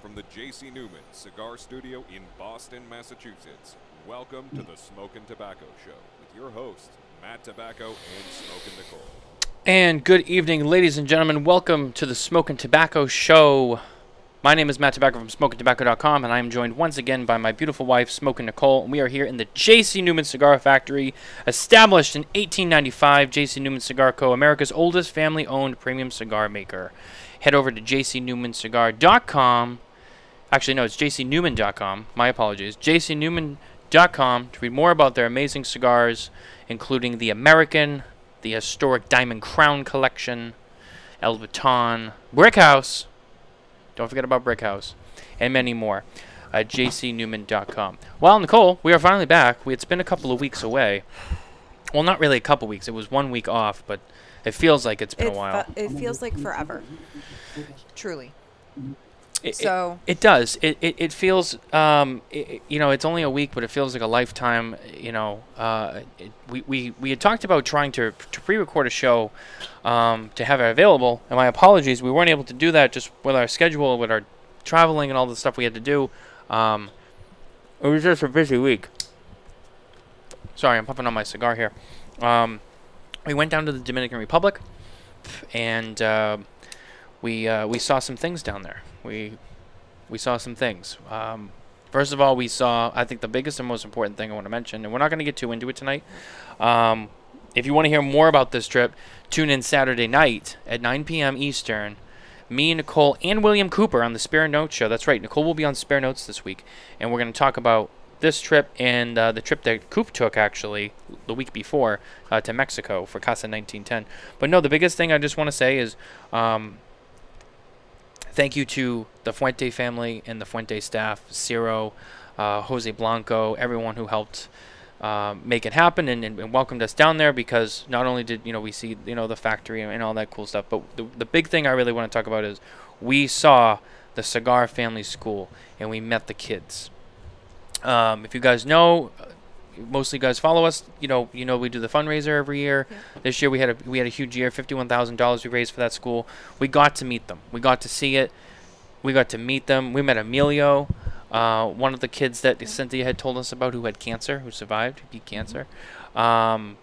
from the J.C. Newman Cigar Studio in Boston, Massachusetts. Welcome to the Smokin' Tabacco Show with your hosts, Matt Tabacco and Smokin' Nicole. And good evening, ladies and gentlemen. Welcome to the Smokin' Tabacco Show. My name is Matt Tabacco from SmokinTabacco.com, and I am joined once again by my beautiful wife, Smokin' Nicole. And we are here in the J.C. Newman Cigar Factory, established in 1895. J.C. Newman Cigar Co., America's oldest family-owned premium cigar maker. Head over to jcnewmancigar.com. Actually, no, it's jcnewman.com. My apologies. jcnewman.com to read more about their amazing cigars, including the American, the historic Diamond Crown Collection, El Baton, Brickhouse. Don't forget about Brickhouse, and many more at jcnewman.com. Well, Nicole, we are finally back. We, it's been a couple of weeks away. Well, not really a couple weeks. It was one week off, but it feels like it's been it, a while. fe- it feels like forever. Truly. It- it- So- it, does. It it, it feels um you know it's only a week, but it feels like a lifetime. You know, uh, it, we, we we had talked about trying to to pre-record a show, um, to have it available. And my apologies, we weren't able to do that just with our schedule, with our traveling and all the stuff we had to do. Um, it was just a busy week. Sorry, I'm puffing on my cigar here. Um, we went down to the Dominican Republic, and. Uh, we uh, we saw some things down there. We we saw some things. Um, first of all, we saw I think the biggest and most important thing I want to mention, and we're not going to get too into it tonight. Um, if you want to hear more about this trip, tune in Saturday night at 9 p.m. Eastern. Me, and Nicole, and William Cooper on the Spare Notes show. That's right, Nicole will be on Spare Notes this week, and we're going to talk about this trip and uh, the trip that Coop took actually the week before uh, to Mexico for Casa 1910. But no, the biggest thing I just want to say is um, thank you to the Fuente family and the Fuente staff, Ciro, uh, Jose Blanco, everyone who helped uh, make it happen and, and, welcomed us down there because not only did you know we see you know the factory and, and all that cool stuff, but the, the big thing I really want to talk about is we saw the Cigar Family School and we met the kids. Um, if you guys know, mostly guys follow us. You know, you know we do the fundraiser every year. This year we had a we had a huge year, fifty-one thousand dollars we raised for that school. We got to meet them. We got to see it. We got to meet them. We met Emilio, uh, one of the kids that Cynthia had told us about who had cancer, who survived, who beat cancer. Um,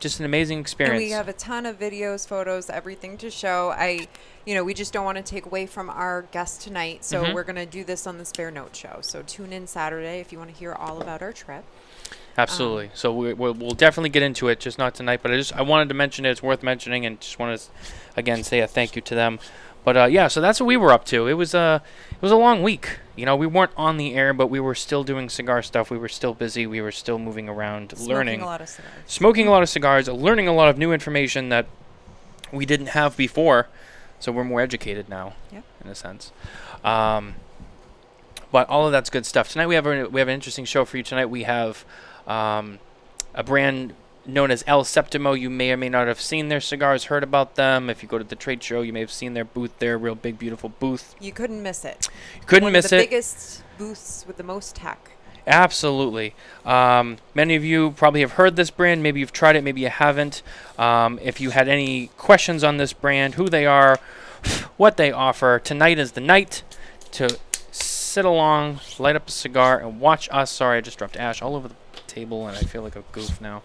just an amazing And experience. we have a ton of videos, photos, everything to show. I, you know, we just don't want to take away from our guest tonight, so Mhm. we're gonna do this on the Spare Note show. So tune in Saturday if you want to hear all about our trip. Absolutely. so we, we'll, we'll definitely get into it, just not tonight. But I just I wanted to mention it. It's worth mentioning, and just want to again say a thank you to them. But uh, yeah, so that's what we were up to. It was a it was a long week. You know, we weren't on the air, but we were still doing cigar stuff. We were still busy. We were still moving around, learning, Smoking a lot of cigars. smoking a lot of cigars, learning a lot of new information that we didn't have before. So we're more educated now, Yep. in a sense. Um, but all of that's good stuff. Tonight we have a, we have an interesting show for you. Tonight we have um, a brand known as El Septimo. You may or may not have seen their cigars, heard about them. If you go to the trade show, you may have seen their booth there. Real big, beautiful booth. You couldn't miss it. You couldn't One miss of the it. biggest booths with the most tech. Absolutely. Um, many of you probably have heard this brand. Maybe you've tried it. Maybe you haven't. Um, if you had any questions on this brand, who they are, what they offer, tonight is the night to sit along, light up a cigar, and watch us. Sorry, I just dropped ash all over the table, and I feel like a goof now.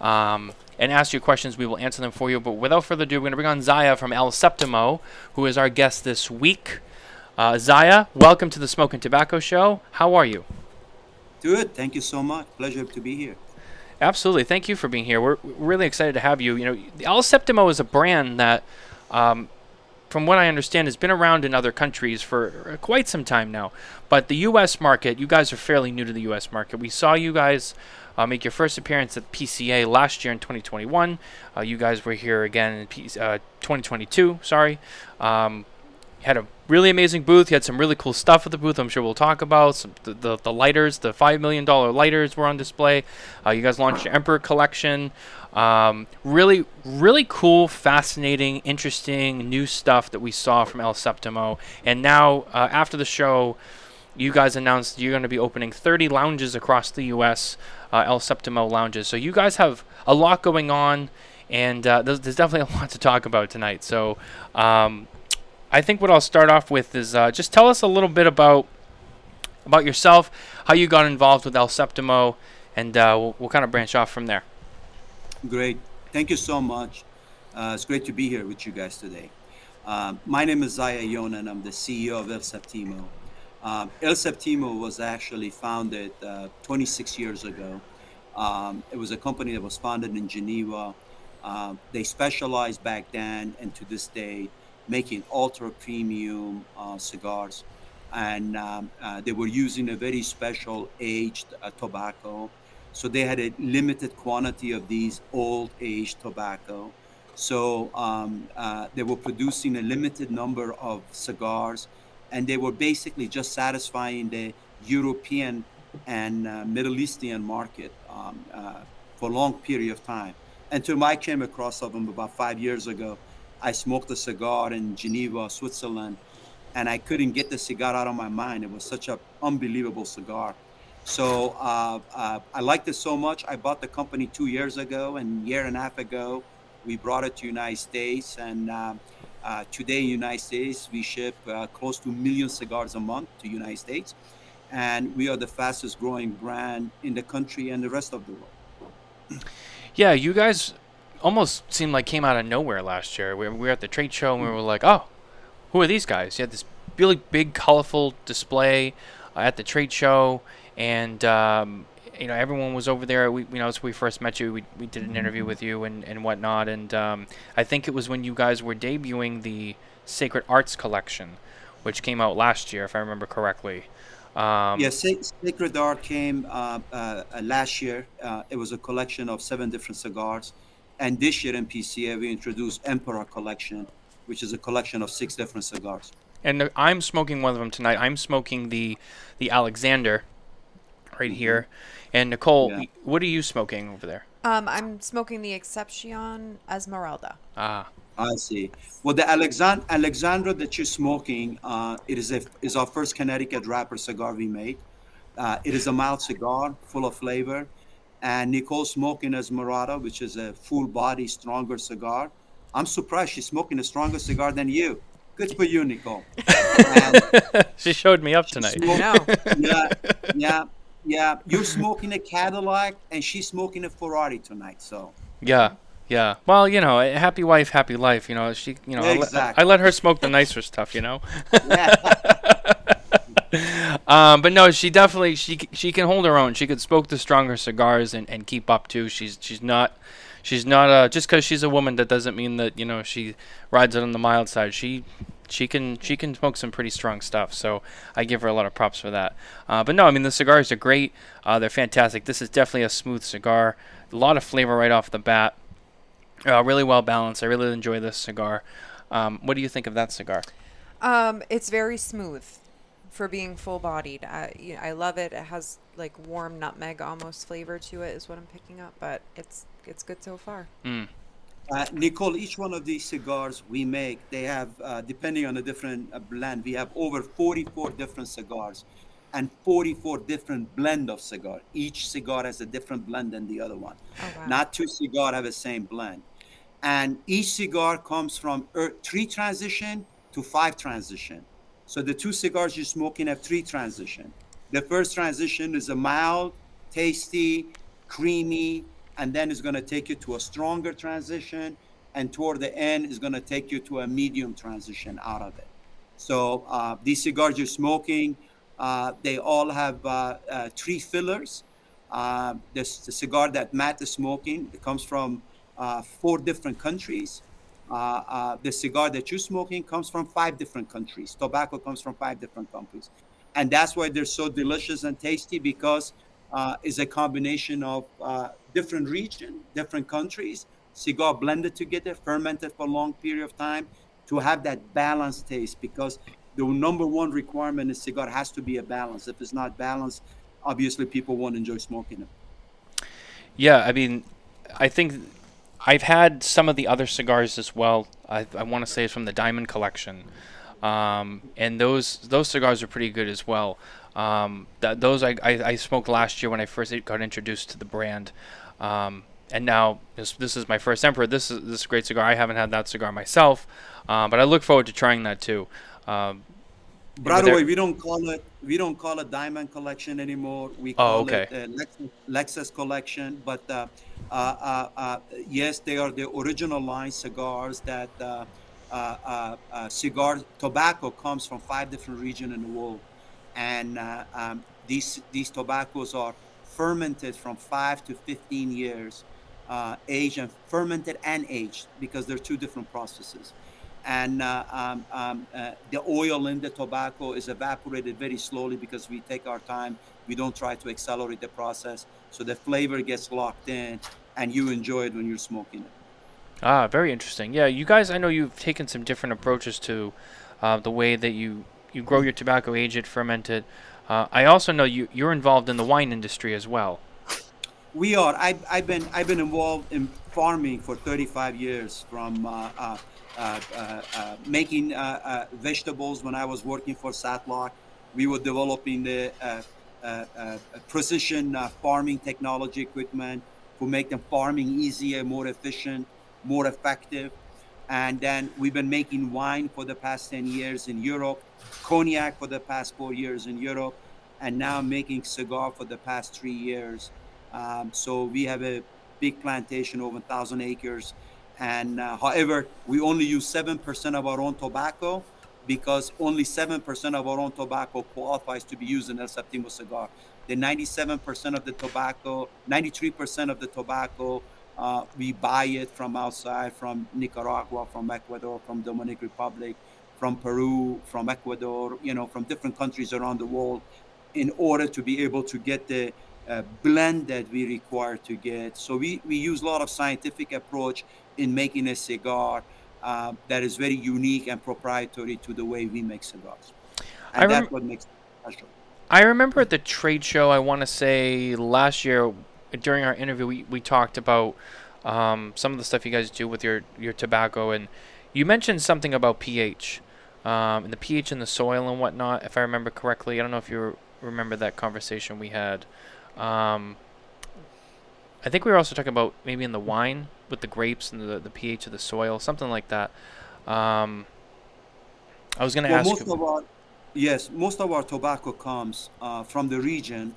Um, and ask you questions. We will answer them for you. But without further ado, we're going to bring on Zaya from El Septimo, who is our guest this week. Uh, Zaya, welcome to the Smokin' Tabacco Show. How are you? Good. Thank you so much. Pleasure to be here. Absolutely. Thank you for being here. We're really excited to have you. You know, El Septimo is a brand that, um, from what I understand, has been around in other countries for quite some time now. But the U.S. market, you guys are fairly new to the U.S. market. We saw you guys uh, make your first appearance at PCA last year in 2021. Uh, you guys were here again in P- uh, 2022. Sorry. Um, you had a really amazing booth. You had some really cool stuff at the booth. I'm sure we'll talk about some the the, the lighters. The five million dollar lighters were on display. Uh, you guys launched your Emperor collection. Um, really, really cool, fascinating, interesting new stuff that we saw from El Septimo. And now, uh, after the show, you guys announced you're going to be opening 30 lounges across the U.S. Uh, El Septimo lounges. So you guys have a lot going on, and uh, there's, there's definitely a lot to talk about tonight. So. Um, I think what I'll start off with is uh, just tell us a little bit about about yourself, how you got involved with El Septimo, and uh, we'll, we'll kind of branch off from there. Great. Thank you so much. Uh, it's great to be here with you guys today. Um, my name is Zaya Younan, and I'm the CEO of El Septimo. Um, El Septimo was actually founded uh, 26 years ago. Um, it was a company that was founded in Geneva. Uh, they specialized back then and to this day making ultra premium uh, cigars. And um, uh, they were using a very special aged uh, tobacco. So they had a limited quantity of these old aged tobacco. So um, uh, they were producing a limited number of cigars, and they were basically just satisfying the European and uh, Middle Eastern market um, uh, for a long period of time. Until I came across of them about five years ago, I smoked a cigar in Geneva, Switzerland, and I couldn't get the cigar out of my mind. It was such an unbelievable cigar. So uh, uh, I liked it so much. I bought the company two years ago, and year and a half ago, we brought it to United States. And uh, uh today, in United States, we ship uh, close to a million cigars a month to United States, and we are the fastest growing brand in the country and the rest of the world. Yeah, you guys almost seemed like came out of nowhere last year. We, we were at the trade show and we were like, oh, who are these guys? You had this really big, colorful display uh, at the trade show, and um, you know everyone was over there. We, you know, we first met you, we, we did an interview with you and, and whatnot. And um, I think it was when you guys were debuting the Sacred Arts collection, which came out last year, if I remember correctly. Um, yes, Sacred Art came uh, uh, last year. Uh, it was a collection of seven different cigars. And this year in PCA, we introduced Emperor Collection, which is a collection of six different cigars. And I'm smoking one of them tonight. I'm smoking the the Alexander right mm-hmm. here. And Nicole, yeah. what are you smoking over there? Um, I'm smoking the Exception Esmeralda. Ah. I see. Well, the Alexand- Alexandra that you're smoking, uh, it is a, is our first Connecticut wrapper cigar we made. Uh, it is a mild cigar, full of flavor and Nicole smoking Esmeralda, which is a full body, stronger cigar. I'm surprised she's smoking a stronger cigar than you. Good for you, Nicole. Um, she showed me up tonight. Smoked, yeah, yeah, yeah. You're smoking a Cadillac, and she's smoking a Ferrari tonight. So. Yeah, yeah. Well, you know, eh, happy wife, happy life. You know, she, you know, exactly. I, let, I let her smoke the nicer stuff. You know. yeah. um, but no, she definitely she she can hold her own. She could smoke the stronger cigars and, and keep up too. She's she's not she's not uh, just because she's a woman that doesn't mean that you know she rides it on the mild side. She she can she can smoke some pretty strong stuff. So I give her a lot of props for that. Uh, but no, I mean the cigars are great. Uh, they're fantastic. This is definitely a smooth cigar. A lot of flavor right off the bat. Uh, really well balanced. I really enjoy this cigar. Um, what do you think of that cigar? Um, it's very smooth for being full bodied. I, you know, I love it. It has like warm nutmeg almost flavor to it, is what I'm picking up. But it's it's good so far. Mm. Uh, Nicole, each one of these cigars we make, they have, uh, depending on the different uh, blend, we have over 44 different cigars and 44 different blend of cigar. Each cigar has a different blend than the other one. Oh, wow. Not two cigar have the same blend. And each cigar comes from three transition to five transition. So the two cigars you're smoking have three transition. The first transition is a mild, tasty, creamy, and then it's going to take you to a stronger transition. And toward the end, is going to take you to a medium transition out of it. So uh, these cigars you're smoking, uh, they all have uh, uh three fillers. Uh, this, the cigar that Matt is smoking it comes from uh, four different countries. Uh, uh, the cigar that you're smoking comes from five different countries. Tobacco comes from five different countries. And that's why they're so delicious and tasty because uh, it's a combination of different region, different countries, cigar blended together, fermented for a long period of time to have that balanced taste because the number one requirement in cigar has to be a balance. If it's not balanced, obviously people won't enjoy smoking it. Yeah, I mean, I think I've had some of the other cigars as well. I, I want to say it's from the Diamond Collection, um, and those those cigars are pretty good as well. Um, that those I, I, I, smoked last year when I first got introduced to the brand, um, and now this this is my first Emperor. This is this is a great cigar. I haven't had that cigar myself, uh, but I look forward to trying that too. Um, By the way, we don't call it we don't call it Diamond Collection anymore. We Oh, call okay. it uh, Lexus, Lexus Collection. But uh, uh, uh, uh, yes, they are the original line cigars that uh, uh, uh, uh, cigar tobacco comes from five different regions in the world, and uh, um, these these tobaccos are fermented from five to fifteen years, uh, aged and fermented and aged because they're two different processes and uh, um, um, uh, the oil in the tobacco is evaporated very slowly because we take our time. We don't try to accelerate the process, so the flavor gets locked in, and you enjoy it when you're smoking it. Ah, very interesting. Yeah, you guys, I know you've taken some different approaches to uh, the way that you, you grow your tobacco, age it, ferment it. Uh, I also know you, you're involved in the wine industry as well. We are. I've, I've been I've been involved in farming for 35 years, from uh, uh, uh, making vegetables when I was working for Satloc. We were developing the precision farming technology equipment to make them farming easier, more efficient, more effective. And then we've been making wine for the past 10 years in Europe, cognac for the past four years in Europe, and now making cigar for the past three years. Um, so we have a big plantation over 1,000 acres. And uh, however, we only use 7% of our own tobacco because only 7% of our own tobacco qualifies to be used in El Septimo cigar. The 97% of the tobacco, 93% of the tobacco, uh, we buy it from outside, from Nicaragua, from Ecuador, from Dominican Republic, from Peru, from Ecuador, you know, from different countries around the world, in order to be able to get the uh, blend that we require to get. So we, we use a lot of scientific approach in making a cigar uh, that is very unique and proprietary to the way we make cigars. And rem- that's what makes it special. I remember at the trade show, I want to say last year, during our interview, we, we talked about um, some of the stuff you guys do with your, your tobacco, and you mentioned something about pH, um, and the pH in the soil and whatnot, if I remember correctly. I don't know if you remember that conversation we had. Um, I think we were also talking about maybe in the wine with the grapes and the, the pH of the soil, something like that. Um, I was going to Well, ask. most you- of our yes, most of our tobacco comes uh, from the region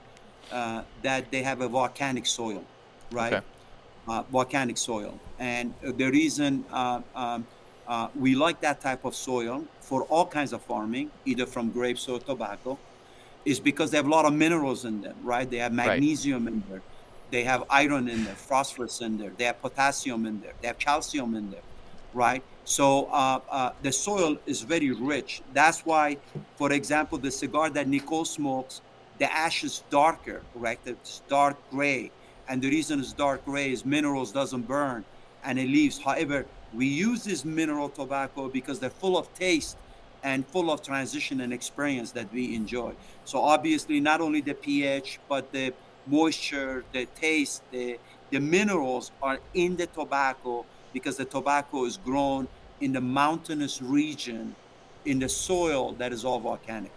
uh, that they have a volcanic soil, right? Okay. Uh, volcanic soil, and the reason uh, um, uh, we like that type of soil for all kinds of farming, either from grapes or tobacco, is because they have a lot of minerals in them, right? They have Right. magnesium in there, they have iron in there, phosphorus in there, they have potassium in there, they have calcium in there, right? So uh, uh, the soil is very rich. That's why, for example, the cigar that Nicole smokes, the ash is darker, right? It's dark gray, and the reason it's dark gray is minerals doesn't burn, and it leaves. However, we use this mineral tobacco because they're full of taste and full of transition and experience that we enjoy. So obviously, not only the pH, but the moisture, the taste, the the minerals are in the tobacco because the tobacco is grown in the mountainous region in the soil that is all volcanic.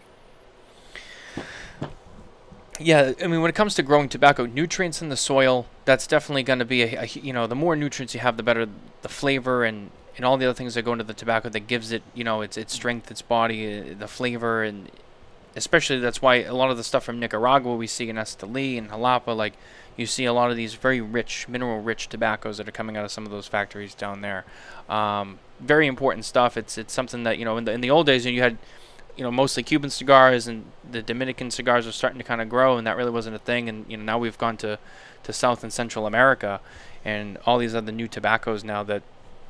Yeah, I mean, when it comes to growing tobacco, nutrients in the soil, that's definitely going to be a, a you know, the more nutrients you have, the better the flavor and, and all the other things that go into the tobacco that gives it, you know, its its strength, its body, uh, the flavor, and especially that's why a lot of the stuff from Nicaragua we see in Esteli and Jalapa, like you see a lot of these very rich, mineral-rich tobaccos that are coming out of some of those factories down there. Um, very important stuff. It's it's something that you know in the in the old days you had you know mostly Cuban cigars and the Dominican cigars are starting to kind of grow and that really wasn't a thing and you know now we've gone to to South and Central America and all these other new tobaccos now that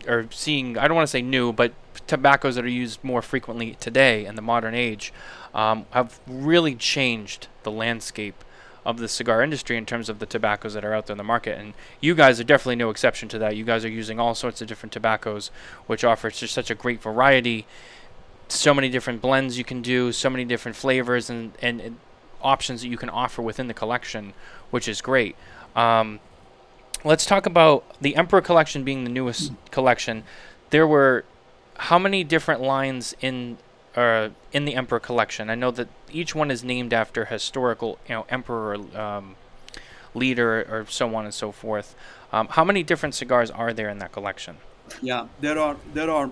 are seeing I don't want to say new but tobaccos that are used more frequently today in the modern age um, have really changed the landscape of the cigar industry in terms of the tobaccos that are out there in the market and you guys are definitely no exception to that you guys are using all sorts of different tobaccos which offers just such a great variety so many different blends you can do, so many different flavors and, and, and options that you can offer within the collection, which is great. Um, let's talk about the Emperor collection being the newest collection. There were how many different lines in uh, in the Emperor collection? I know that each one is named after historical, you know, emperor um, leader, or so on and so forth. Um, how many different cigars are there in that collection? Yeah, there are there are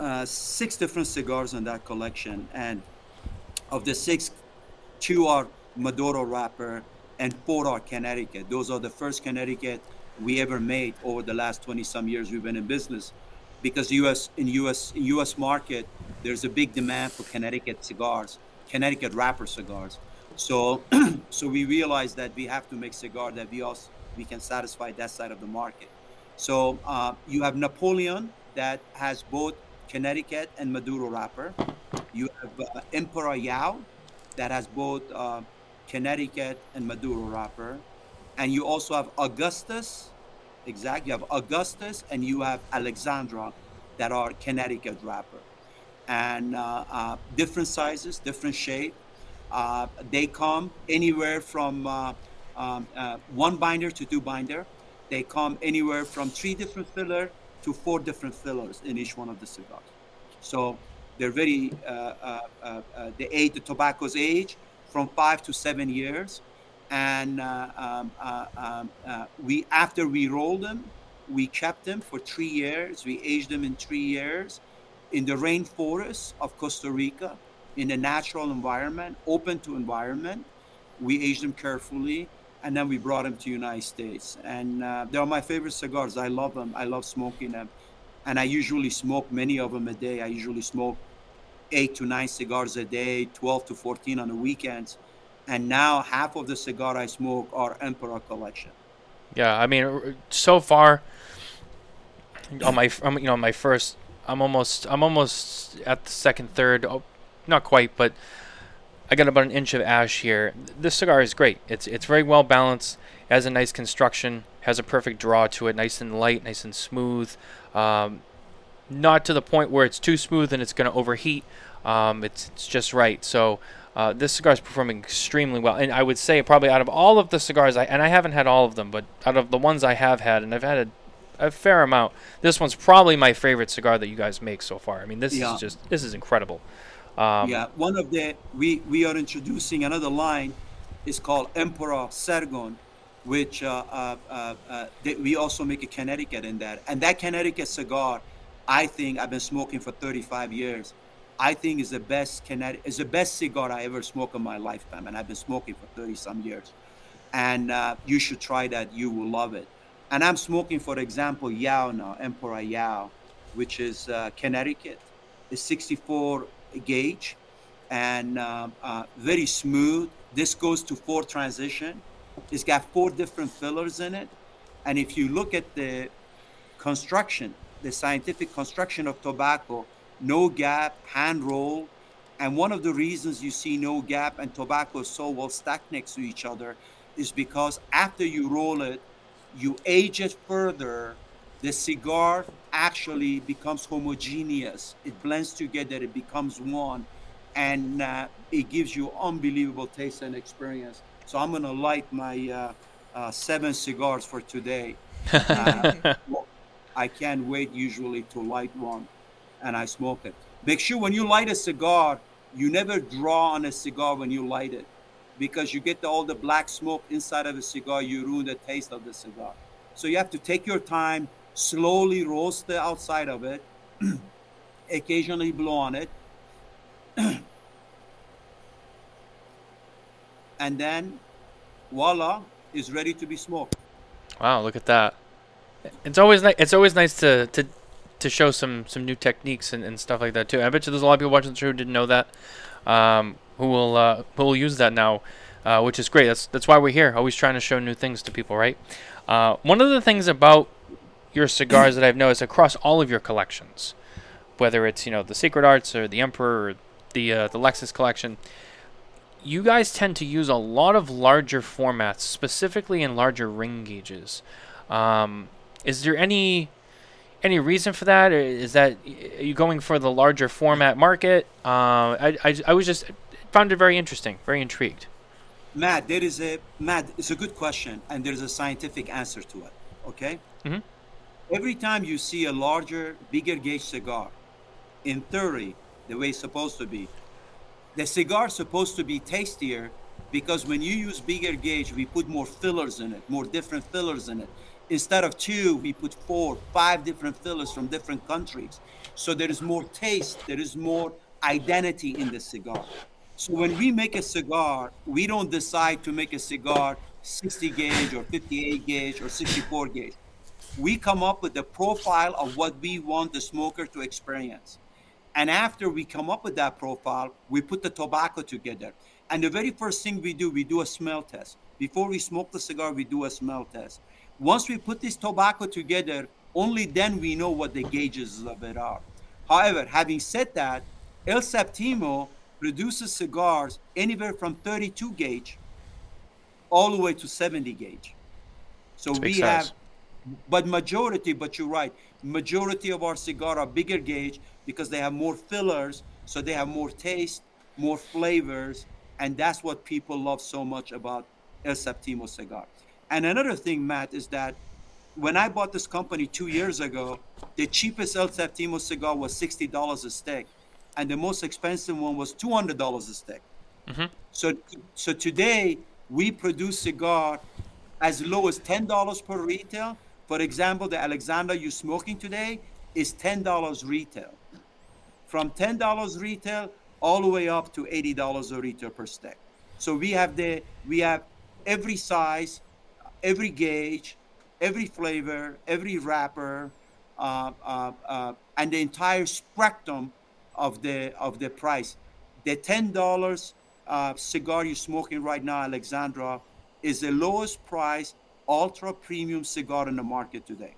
uh, six different cigars in that collection, and of the six, two are Maduro wrapper and four are Connecticut. Those are the first Connecticut we ever made over the last 20 some years we've been in business because US in US US market there's a big demand for Connecticut cigars, Connecticut wrapper cigars. So so we realized that we have to make cigar that we also we can satisfy that side of the market. So uh, you have Napoleon that has both Connecticut and Maduro wrapper. You have uh, Emperor Yao that has both uh, Connecticut and Maduro wrapper. And you also have Augustus, exactly. You have Augustus and you have Alexandra that are Connecticut wrapper. And uh, uh, different sizes, different shape. Uh, they come anywhere from uh, um, uh, one binder to two binder. They come anywhere from three different filler to four different fillers in each one of the cigars. So they're very, uh, uh, uh, uh the age, the tobacco's age from five to seven years. And uh, um, uh, um, we, after we rolled them, we kept them for three years. We aged them in three years in the rainforest of Costa Rica, in a natural environment, open to environment. We aged them carefully and then we brought them to United States. And uh, they are my favorite cigars. I love them. I love smoking them, and I usually smoke many of them a day. I usually smoke eight to nine cigars a day, twelve to fourteen on the weekends. And now half of the cigar I smoke are Emperor collection. Yeah, I mean, so far on my, you know, my first, I'm almost, I'm almost at the second, third, oh, not quite, but I got about an inch of ash here. This cigar is great. It's it's very well balanced. Has a nice construction. Has a perfect draw to it. Nice and light. Nice and smooth. Um, not to the point where it's too smooth and it's going to overheat. Um, it's it's just right. So uh, this cigar is performing extremely well. And I would say probably out of all of the cigars, I and I haven't had all of them, but out of the ones I have had, and I've had a, a fair amount, this one's probably my favorite cigar that you guys make so far. I mean, this yeah. is just this is incredible. Um, yeah, one of the we we are introducing another line is called Emperor Sargon, which uh, uh, uh, uh we also make a Connecticut in that, and that Connecticut cigar, I think I've been smoking for 35 years. I think is the best Connecticut is the best cigar I ever smoked in my lifetime, and I've been smoking for 30 some years. And uh, you should try that; you will love it. And I'm smoking, for example, Yao now, Emperor Yao, which is uh, Connecticut. It's 64 gauge and uh, uh, very smooth. This goes to four transition. It's got four different fillers in it. And if you look at the construction, the scientific construction of tobacco, no gap, hand roll. And one of the reasons you see no gap and tobacco so well stacked next to each other is because after you roll it, you age it further the cigar actually becomes homogeneous. It blends together, it becomes one, and uh, it gives you unbelievable taste and experience. So I'm gonna light my uh, uh, seven cigars for today. Uh, I can't wait usually to light one, and I smoke it. Make sure when you light a cigar, you never draw on a cigar when you light it, because you get the, all the black smoke inside of a cigar. You ruin the taste of the cigar. So you have to take your time slowly roast the outside of it, occasionally blow on it, and then voila, is ready to be smoked. Wow, look at that. It's always nice. It's always nice to, to to show some some new techniques and, and stuff like that too. I bet you there's a lot of people watching the show who didn't know that, um, who will uh, who will use that now, uh, which is great. That's that's why we're here, always trying to show new things to people, right? Uh, one of the things about your cigars that I've noticed across all of your collections, whether it's you know the Sacred Arts or the Emperor or the uh, the Lexus collection. You guys tend to use a lot of larger formats, specifically in larger ring gauges. Um, is there any any reason for that? Is that are you going for the larger format market? Uh, I, I, I was just found it very interesting, very intrigued. Matt, there is a Matt. It's a good question, and there is a scientific answer to it. Okay. Mm-hmm every time you see a larger, bigger gauge cigar, in theory, the way it's supposed to be, the cigar is supposed to be tastier because when you use bigger gauge, we put more fillers in it, more different fillers in it. Instead of two, we put four, five different fillers from different countries. So there is more taste, there is more identity in the cigar. So when we make a cigar, we don't decide to make a cigar 60 gauge or 58 gauge or 64 gauge. We come up with the profile of what we want the smoker to experience. And after we come up with that profile, we put the tobacco together. And the very first thing we do, we do a smell test. Before we smoke the cigar, we do a smell test. Once we put this tobacco together, only then we know what the gauges of it are. However, having said that, El Septimo produces cigars anywhere from 32 gauge all the way to 70 gauge. So we size. have, but majority, but you're right, majority of our cigar are bigger gauge because they have more fillers, so they have more taste, more flavors, and that's what people love so much about El Septimo cigar. And another thing, Matt, is that when I bought this company two years ago, the cheapest El Septimo cigar was sixty dollars a stick, and the most expensive one was two hundred dollars a stick. Mm-hmm. So, so today we produce cigar as low as ten dollars per retail. For example, the Alexandra you're smoking today is ten dollars retail. From ten dollars retail all the way up to eighty dollars a retail per stick. So we have the we have every size, every gauge, every flavor, every wrapper, uh, uh, uh, and the entire spectrum of the of the price. The ten dollars uh, cigar you're smoking right now, Alexandra, is the lowest price ultra premium cigar in the market today.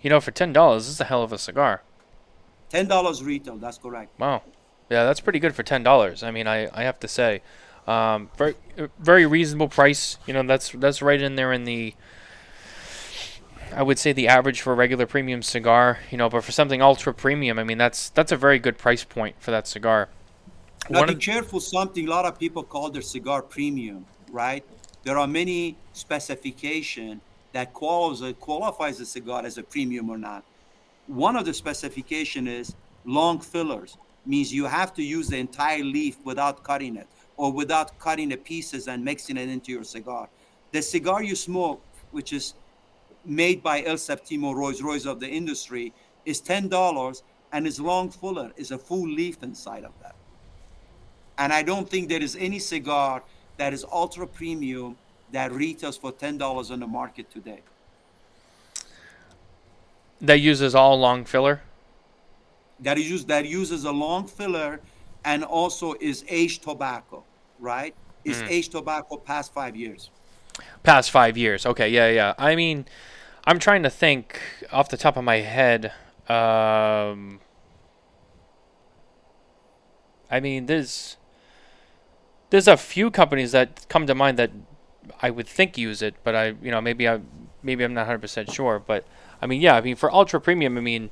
You know, for ten dollars, this is a hell of a cigar. Ten dollars retail. That's correct. Wow. Yeah, that's pretty good for ten dollars. I mean, I, I have to say, um, very very reasonable price. You know, that's that's right in there in the. I would say the average for a regular premium cigar. You know, but for something ultra premium, I mean, that's that's a very good price point for that cigar. Now One be careful. Something a lot of people call their cigar premium, right? There are many specification that qualifies qualifies a cigar as a premium or not. One of the specification is long fillers, means you have to use the entire leaf without cutting it, or without cutting the pieces and mixing it into your cigar. The cigar you smoke, which is made by El Septimo Rolls Royce of the industry, is ten dollars, and is long filler is a full leaf inside of that. And I don't think there is any cigar that is ultra premium that retails for ten dollars on the market today. That uses all long filler. That is used that uses a long filler and also is aged tobacco, right? Is aged tobacco past five years. Past five years. Okay, yeah, yeah. I mean, I'm trying to think off the top of my head. Um, I mean, there's there's a few companies that come to mind that I would think use it, but I, you know, maybe I maybe I'm not 100 percent sure. But I mean, yeah, I mean for ultra premium, I mean,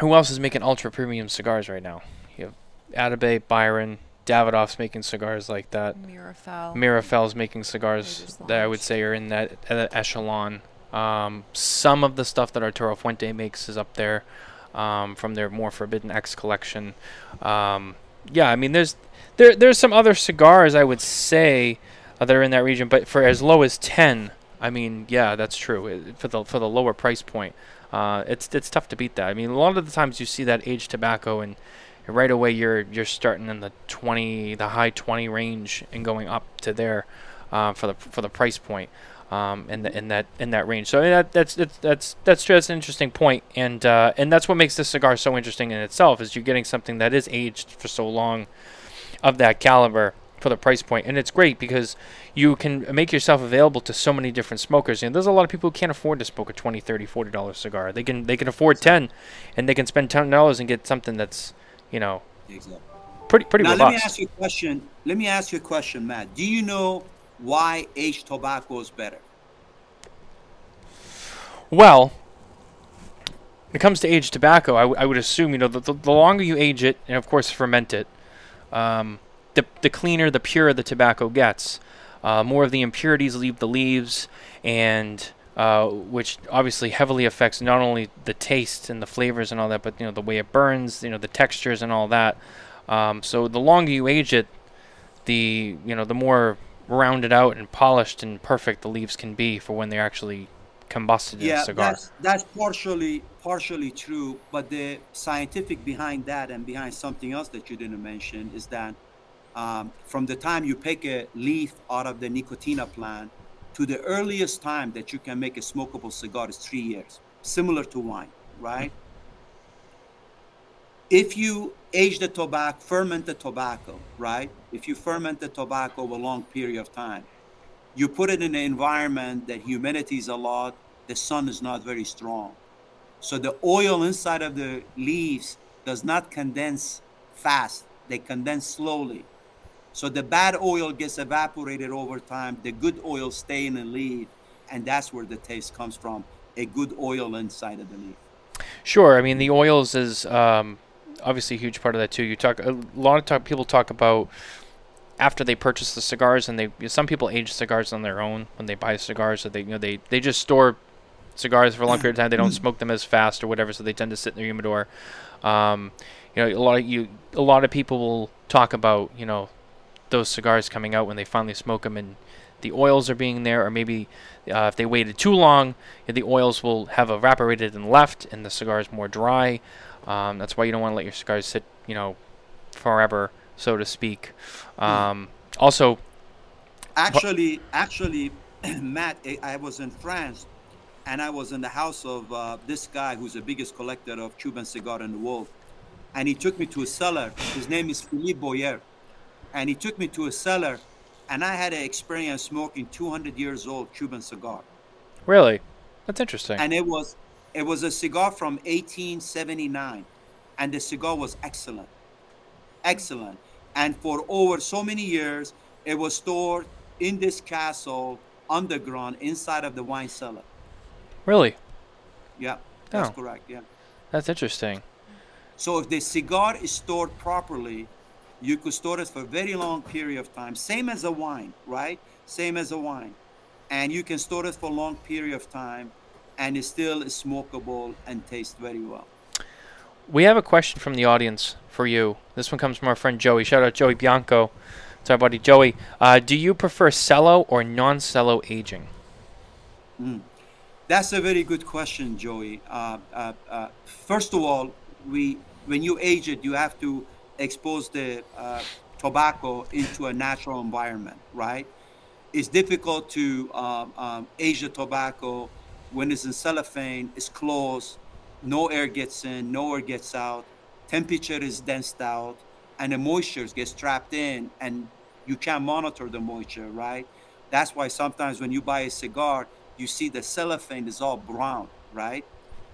who else is making ultra premium cigars right now? You have Atabey, Byron, Davidoff's making cigars like that. Mirafel. Mirafel's making cigars that I would say are in that, that echelon. Um, some of the stuff that Arturo Fuente makes is up there um, from their more Forbidden X collection. Um, yeah, I mean, there's there there's some other cigars I would say uh, that are in that region, but for as low as ten, I mean, yeah, that's true. It, for the for the lower price point, uh, it's it's tough to beat that. I mean, a lot of the times you see that aged tobacco and right away you're you're starting in the 20 the high 20 range and going up to there uh, for the for the price point um, in the in that in that range so that that's that's that's that's just an interesting point and uh, and that's what makes this cigar so interesting in itself is you're getting something that is aged for so long of that caliber for the price point and it's great because you can make yourself available to so many different smokers and there's a lot of people who can't afford to smoke a 20 30 40 dollar cigar they can they can afford 10 and they can spend 10 dollars and get something that's you know Exactly. pretty pretty now robust. let me ask you a question. Let me ask you a question, Matt. Do you know why aged tobacco is better? Well, when it comes to aged tobacco, I, w- I would assume you know the, the, the longer you age it, and of course ferment it, um, the the cleaner, the purer the tobacco gets. Uh, more of the impurities leave the leaves, and uh, which obviously heavily affects not only the taste and the flavors and all that, but you know the way it burns, you know the textures and all that. Um, so the longer you age it, the you know the more rounded out and polished and perfect the leaves can be for when they're actually combusted in a cigar. that's that's partially partially true, but the scientific behind that and behind something else that you didn't mention is that um, from the time you pick a leaf out of the nicotiana plant to the earliest time that you can make a smokable cigar is three years, similar to wine, right? If you age the tobacco, ferment the tobacco, right? If you ferment the tobacco over a long period of time, you put it in an environment that humidity is a lot, the sun is not very strong. So the oil inside of the leaves does not condense fast, they condense slowly. So the bad oil gets evaporated over time, the good oil stay in the leaf, and that's where the taste comes from, a good oil inside of the leaf. Sure. I mean, the oils is um, obviously a huge part of that too. You talk a lot of talk, people talk about after they purchase the cigars, and they some people age cigars on their own when they buy cigars, so they you know they they just store cigars for a long period of time. They don't smoke them as fast or whatever, so they tend to sit in their humidor. Um, you know, a lot of you a lot of people will talk about you know those cigars coming out when they finally smoke them and the oils are being there, or maybe uh, if they waited too long, the oils will have evaporated and left, and the cigar is more dry. Um, that's why you don't want to let your cigars sit, you know, forever, so to speak. Um, also, Actually, actually, Matt, I- I was in France, and I was in the house of uh, this guy who's the biggest collector of Cuban cigar in the world, and he took me to a cellar. His name is Philippe Boyer, and he took me to a cellar, and I had an experience smoking 200 years old Cuban cigar, really, that's interesting. and it was it was a cigar from 1879, and the cigar was excellent, excellent, and for over so many years, it was stored in this castle underground inside of the wine cellar. really, Yeah, oh. that's Oh. correct. Yeah. that's interesting. So if the cigar is stored properly, you could store it for a very long period of time. Same as a wine, right? Same as a wine. And you can store it for a long period of time and it still is smokable and tastes very well. We have a question from the audience for you. This one comes from our friend Joey. Shout out Joey Bianco. It's our buddy Joey. Uh, do you prefer cello or non-cello aging? That's a very good question, Joey. Uh, uh, uh, first of all, we when you age it, you have to expose the uh, tobacco into a natural environment, right? It's difficult to um, um, age the tobacco when it's in cellophane. It's closed, no air gets in, no air gets out. Temperature is densed out, and the moisture gets trapped in, and you can't monitor the moisture, right? That's why sometimes when you buy a cigar, you see the cellophane is all brown, right?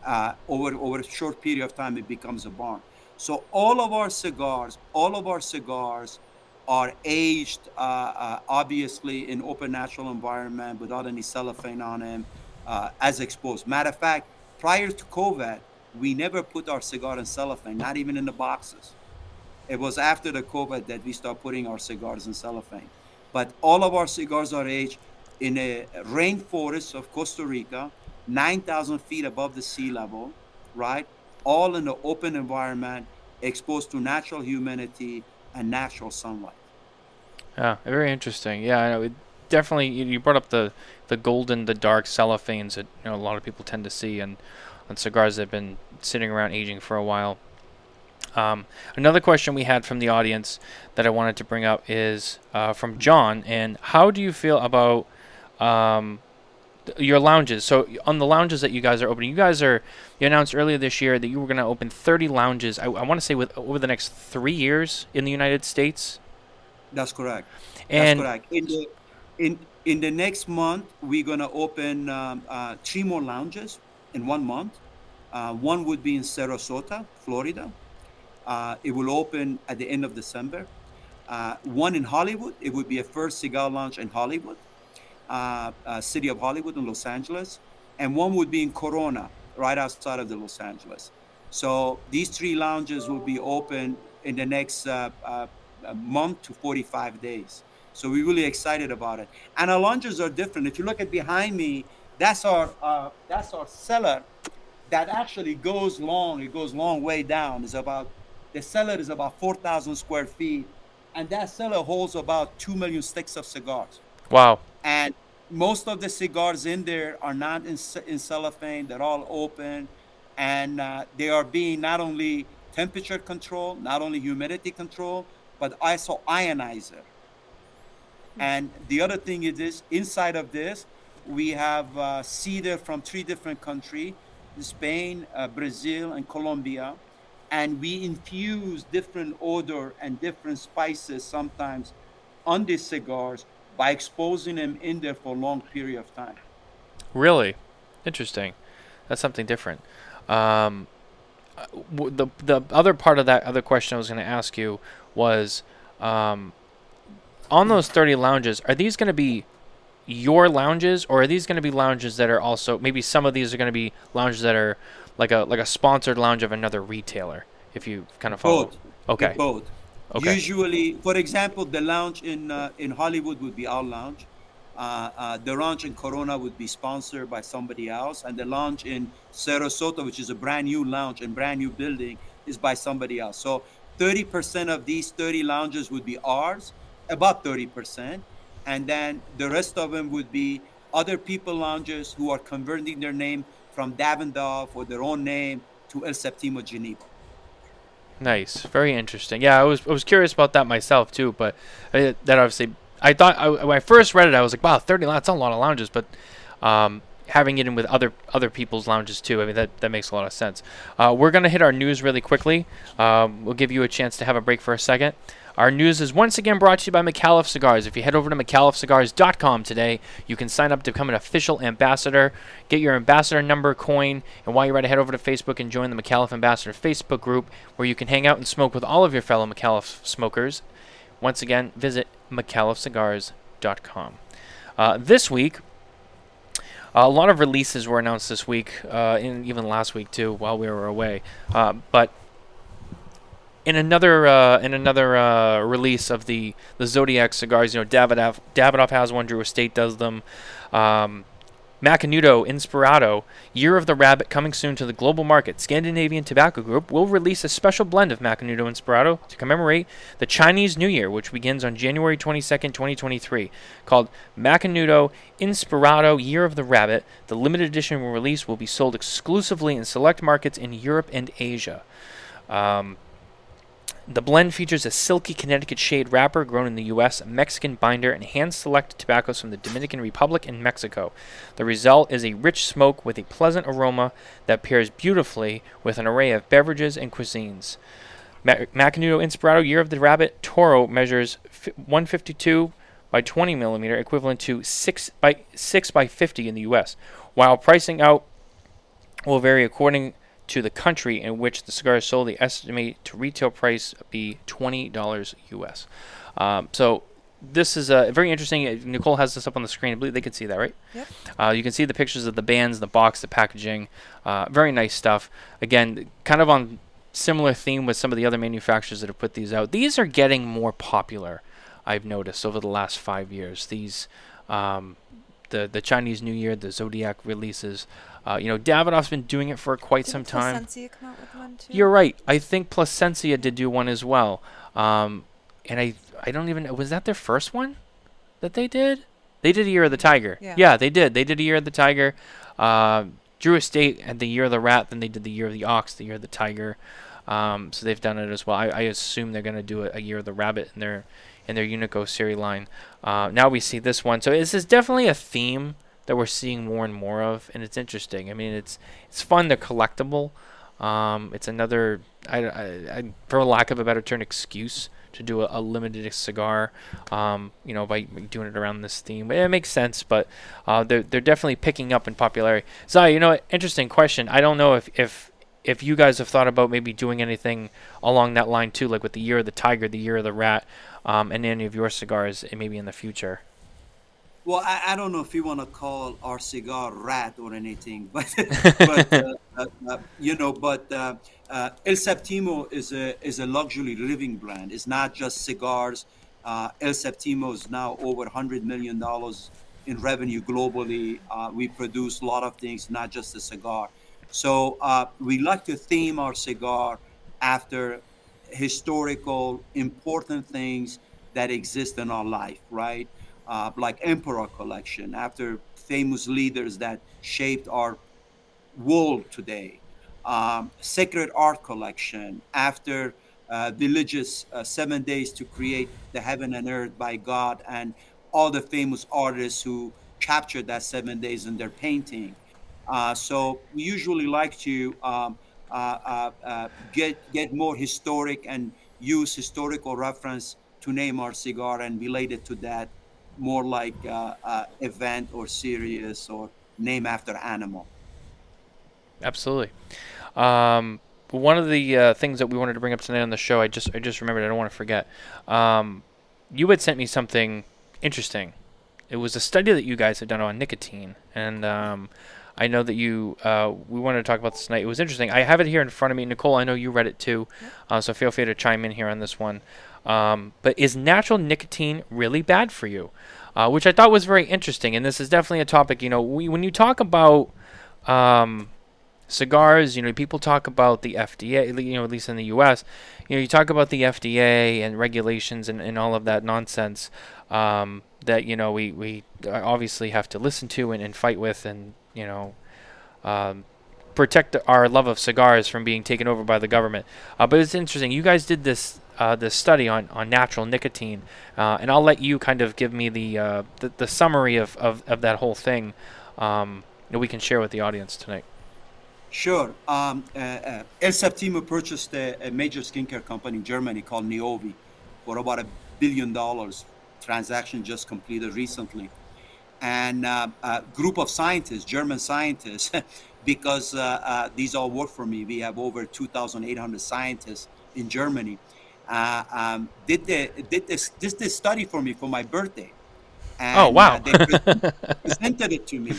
Uh, over over a short period of time, it becomes a barn. So all of our cigars, all of our cigars, are aged uh, uh, obviously in open natural environment without any cellophane on them, uh, as exposed. Matter of fact, prior to COVID, we never put our cigar in cellophane, not even in the boxes. It was after the COVID that we start putting our cigars in cellophane. But all of our cigars are aged in a rainforest of Costa Rica, 9,000 feet above the sea level, right? All in the open environment, exposed to natural humidity and natural sunlight. Yeah, very interesting. Yeah, I know. It definitely, you, brought up the the golden, the dark cellophanes that you know a lot of people tend to see and on cigars that have been sitting around aging for a while. Um, another question we had from the audience that I wanted to bring up is uh, from John. And how do you feel about um, your lounges? So on the lounges that you guys are opening, you guys are you announced earlier this year that you were going to open 30 lounges. I, I want to say with over the next three years in the United States. That's correct. And That's correct. In the in in the next month, we're gonna open um, uh, three more lounges in one month. Uh, one would be in Sarasota, Florida. Uh, it will open at the end of December. Uh, one in Hollywood. It would be a first cigar lounge in Hollywood, city of Hollywood in Los Angeles, and one would be in Corona, right outside of the Los Angeles. So these three lounges will be open in the next uh, uh, month to 45 days. So we're really excited about it. And our lounges are different. If you look at behind me, that's our uh, that's our cellar that actually goes long. It goes long way down. It's about the cellar is about 4,000 square feet, and that cellar holds about two million sticks of cigars. Wow. And most of the cigars in there are not in, in cellophane; they're all open, and uh, they are being not only temperature control, not only humidity control, but also ionizer. And the other thing is this: inside of this, we have uh, cedar from three different countries: Spain, uh, Brazil, and Colombia and we infuse different odor and different spices sometimes on these cigars by exposing them in there for a long period of time. Really, interesting. That's something different. Um, the the other part of that other question I was going to ask you was, um, on those thirty lounges, are these going to be your lounges, or are these going to be lounges that are also maybe some of these are going to be lounges that are like a like a sponsored lounge of another retailer. If you kind of follow. Both. Okay. Both. Okay. Usually, for example, the lounge in uh, in Hollywood would be our lounge. Uh, uh, the lounge in Corona would be sponsored by somebody else, and the lounge in Sarasota, which is a brand new lounge and brand new building, is by somebody else. So, 30% of these 30 lounges would be ours, about 30%, and then the rest of them would be other people lounges who are converting their name from Davidoff or their own name to El Septimo Geneva. Nice, very interesting. Yeah, I was I was curious about that myself too, but uh, that obviously I thought I, when I first read it, I was like, wow, thirty that's a lot of lounges, but um, having it in with other other people's lounges too, I mean that that makes a lot of sense. Uh, we're gonna hit our news really quickly. Um, we'll give you a chance to have a break for a second. Our news is once again brought to you by Micallef Cigars. If you head over to MicallefCigars.com today, you can sign up to become an official ambassador, get your ambassador number coin, and while you're at it, head over to Facebook and join the Micallef Ambassador Facebook group where you can hang out and smoke with all of your fellow Micallef smokers. Once again, visit MicallefCigars.com. Uh, this week, a lot of releases were announced this week, uh, and even last week too, while we were away. Uh, but in another uh, in another uh, release of the the Zodiac cigars, you know Davidoff Davidoff has one, Drew Estate does them. Um, Macanudo Inspirado, Year of the Rabbit, coming soon to the global market. Scandinavian Tobacco Group will release a special blend of Macanudo Inspirado to commemorate the Chinese New Year, which begins on January 22nd, 2023. Called Macanudo Inspirado Year of the Rabbit, the limited edition release will be sold exclusively in select markets in Europe and Asia. Um, the blend features a silky Connecticut shade wrapper grown in the U.S., a Mexican binder, and hand selected tobaccos from the Dominican Republic and Mexico. The result is a rich smoke with a pleasant aroma that pairs beautifully with an array of beverages and cuisines. Macanudo Inspirado Year of the Rabbit Toro measures 152 by 20 millimeter, equivalent to 6 by 6 by 50 in the U.S. While pricing out will vary according to the country in which the cigar is sold, the estimate to retail price be twenty dollars US. Um, so this is uh, very interesting. Uh, Nicole has this up on the screen. I believe they can see that, right? Yep. Uh, you can see the pictures of the bands, the box, the packaging. Uh, very nice stuff. Again, kind of on similar theme with some of the other manufacturers that have put these out. These are getting more popular. I've noticed over the last five years. These, um, the the Chinese New Year, the Zodiac releases. Uh, you know, Davidoff's been doing it for quite Did some time. Plasencia come out with one too? You're right. I think Plasencia did do one as well. Um, and I I don't even was that their first one that they did. They did a year of the tiger. Yeah. they did. They did a year of the tiger. Uh, Drew Estate had the year of the rat. Then they did the year of the ox, the year of the tiger. Um, so they've done it as well. I, I assume they're going to do a, a, year of the rabbit in their in their Unico series line. Uh, now we see this one. So this is definitely a theme that we're seeing more and more of, and it's interesting. I mean, it's it's fun. They're collectible. Um, it's another, I, I, I, for lack of a better term, excuse to do a, a limited cigar. Um, you know, by doing it around this theme, it makes sense. But uh, they're they're definitely picking up in popularity. Zai, you know, interesting question. I don't know if if if you guys have thought about maybe doing anything along that line too, like with the year of the tiger, the year of the rat, um, and any of your cigars, maybe in the future. Well, I, I don't know if you want to call our cigar rat or anything, but, but uh, uh, uh, you know, but uh, uh, El Septimo is a is a luxury living brand. It's not just cigars. Uh, El Septimo is now over 100 million dollars in revenue globally. we produce a lot of things, not just a cigar. So we like to theme our cigar after historical important things that exist in our life, right? Uh, like Emperor Collection, after famous leaders that shaped our world today. Um, Sacred Art Collection, after uh, religious uh, seven days to create the heaven and earth by God, and all the famous artists who captured that seven days in their painting. Uh, so we usually like to um, get get more historic and use historical reference to name our cigar and relate it to that more like event or series or name after animal. Absolutely. Um, one of the uh, things that we wanted to bring up tonight on the show, I just I just remembered. I don't want to forget. Um, you had sent me something interesting. It was a study that you guys had done on nicotine, and um, I know that you uh, we wanted to talk about this tonight. It was interesting. I have it here in front of me, Nicole. I know you read it too, uh, so feel free to chime in here on this one. Um, but is natural nicotine really bad for you? Uh, which I thought was very interesting, and this is definitely a topic. You know, we, when you talk about um, cigars, you know, people talk about the FDA, you know, at least in the U.S., you know, you talk about the FDA and regulations and, and all of that nonsense um, that, you know, we, we obviously have to listen to and, and fight with and, you know, um, protect our love of cigars from being taken over by the government. Uh, but it's interesting. You guys did this uh, this study on, on natural nicotine, uh, and I'll let you kind of give me the uh, the, the, summary of, of, of that whole thing um, that we can share with the audience tonight. Sure. Um, uh, uh, El Septimo purchased a, a, major skincare company in Germany called Neovi for about a billion dollars. Transaction just completed recently. And uh, a group of scientists, German scientists, because uh, uh, these all work for me. We have over 2,800 scientists in Germany. Uh, um, did the did this, this this study for me for my birthday. And, oh wow! they presented it to me,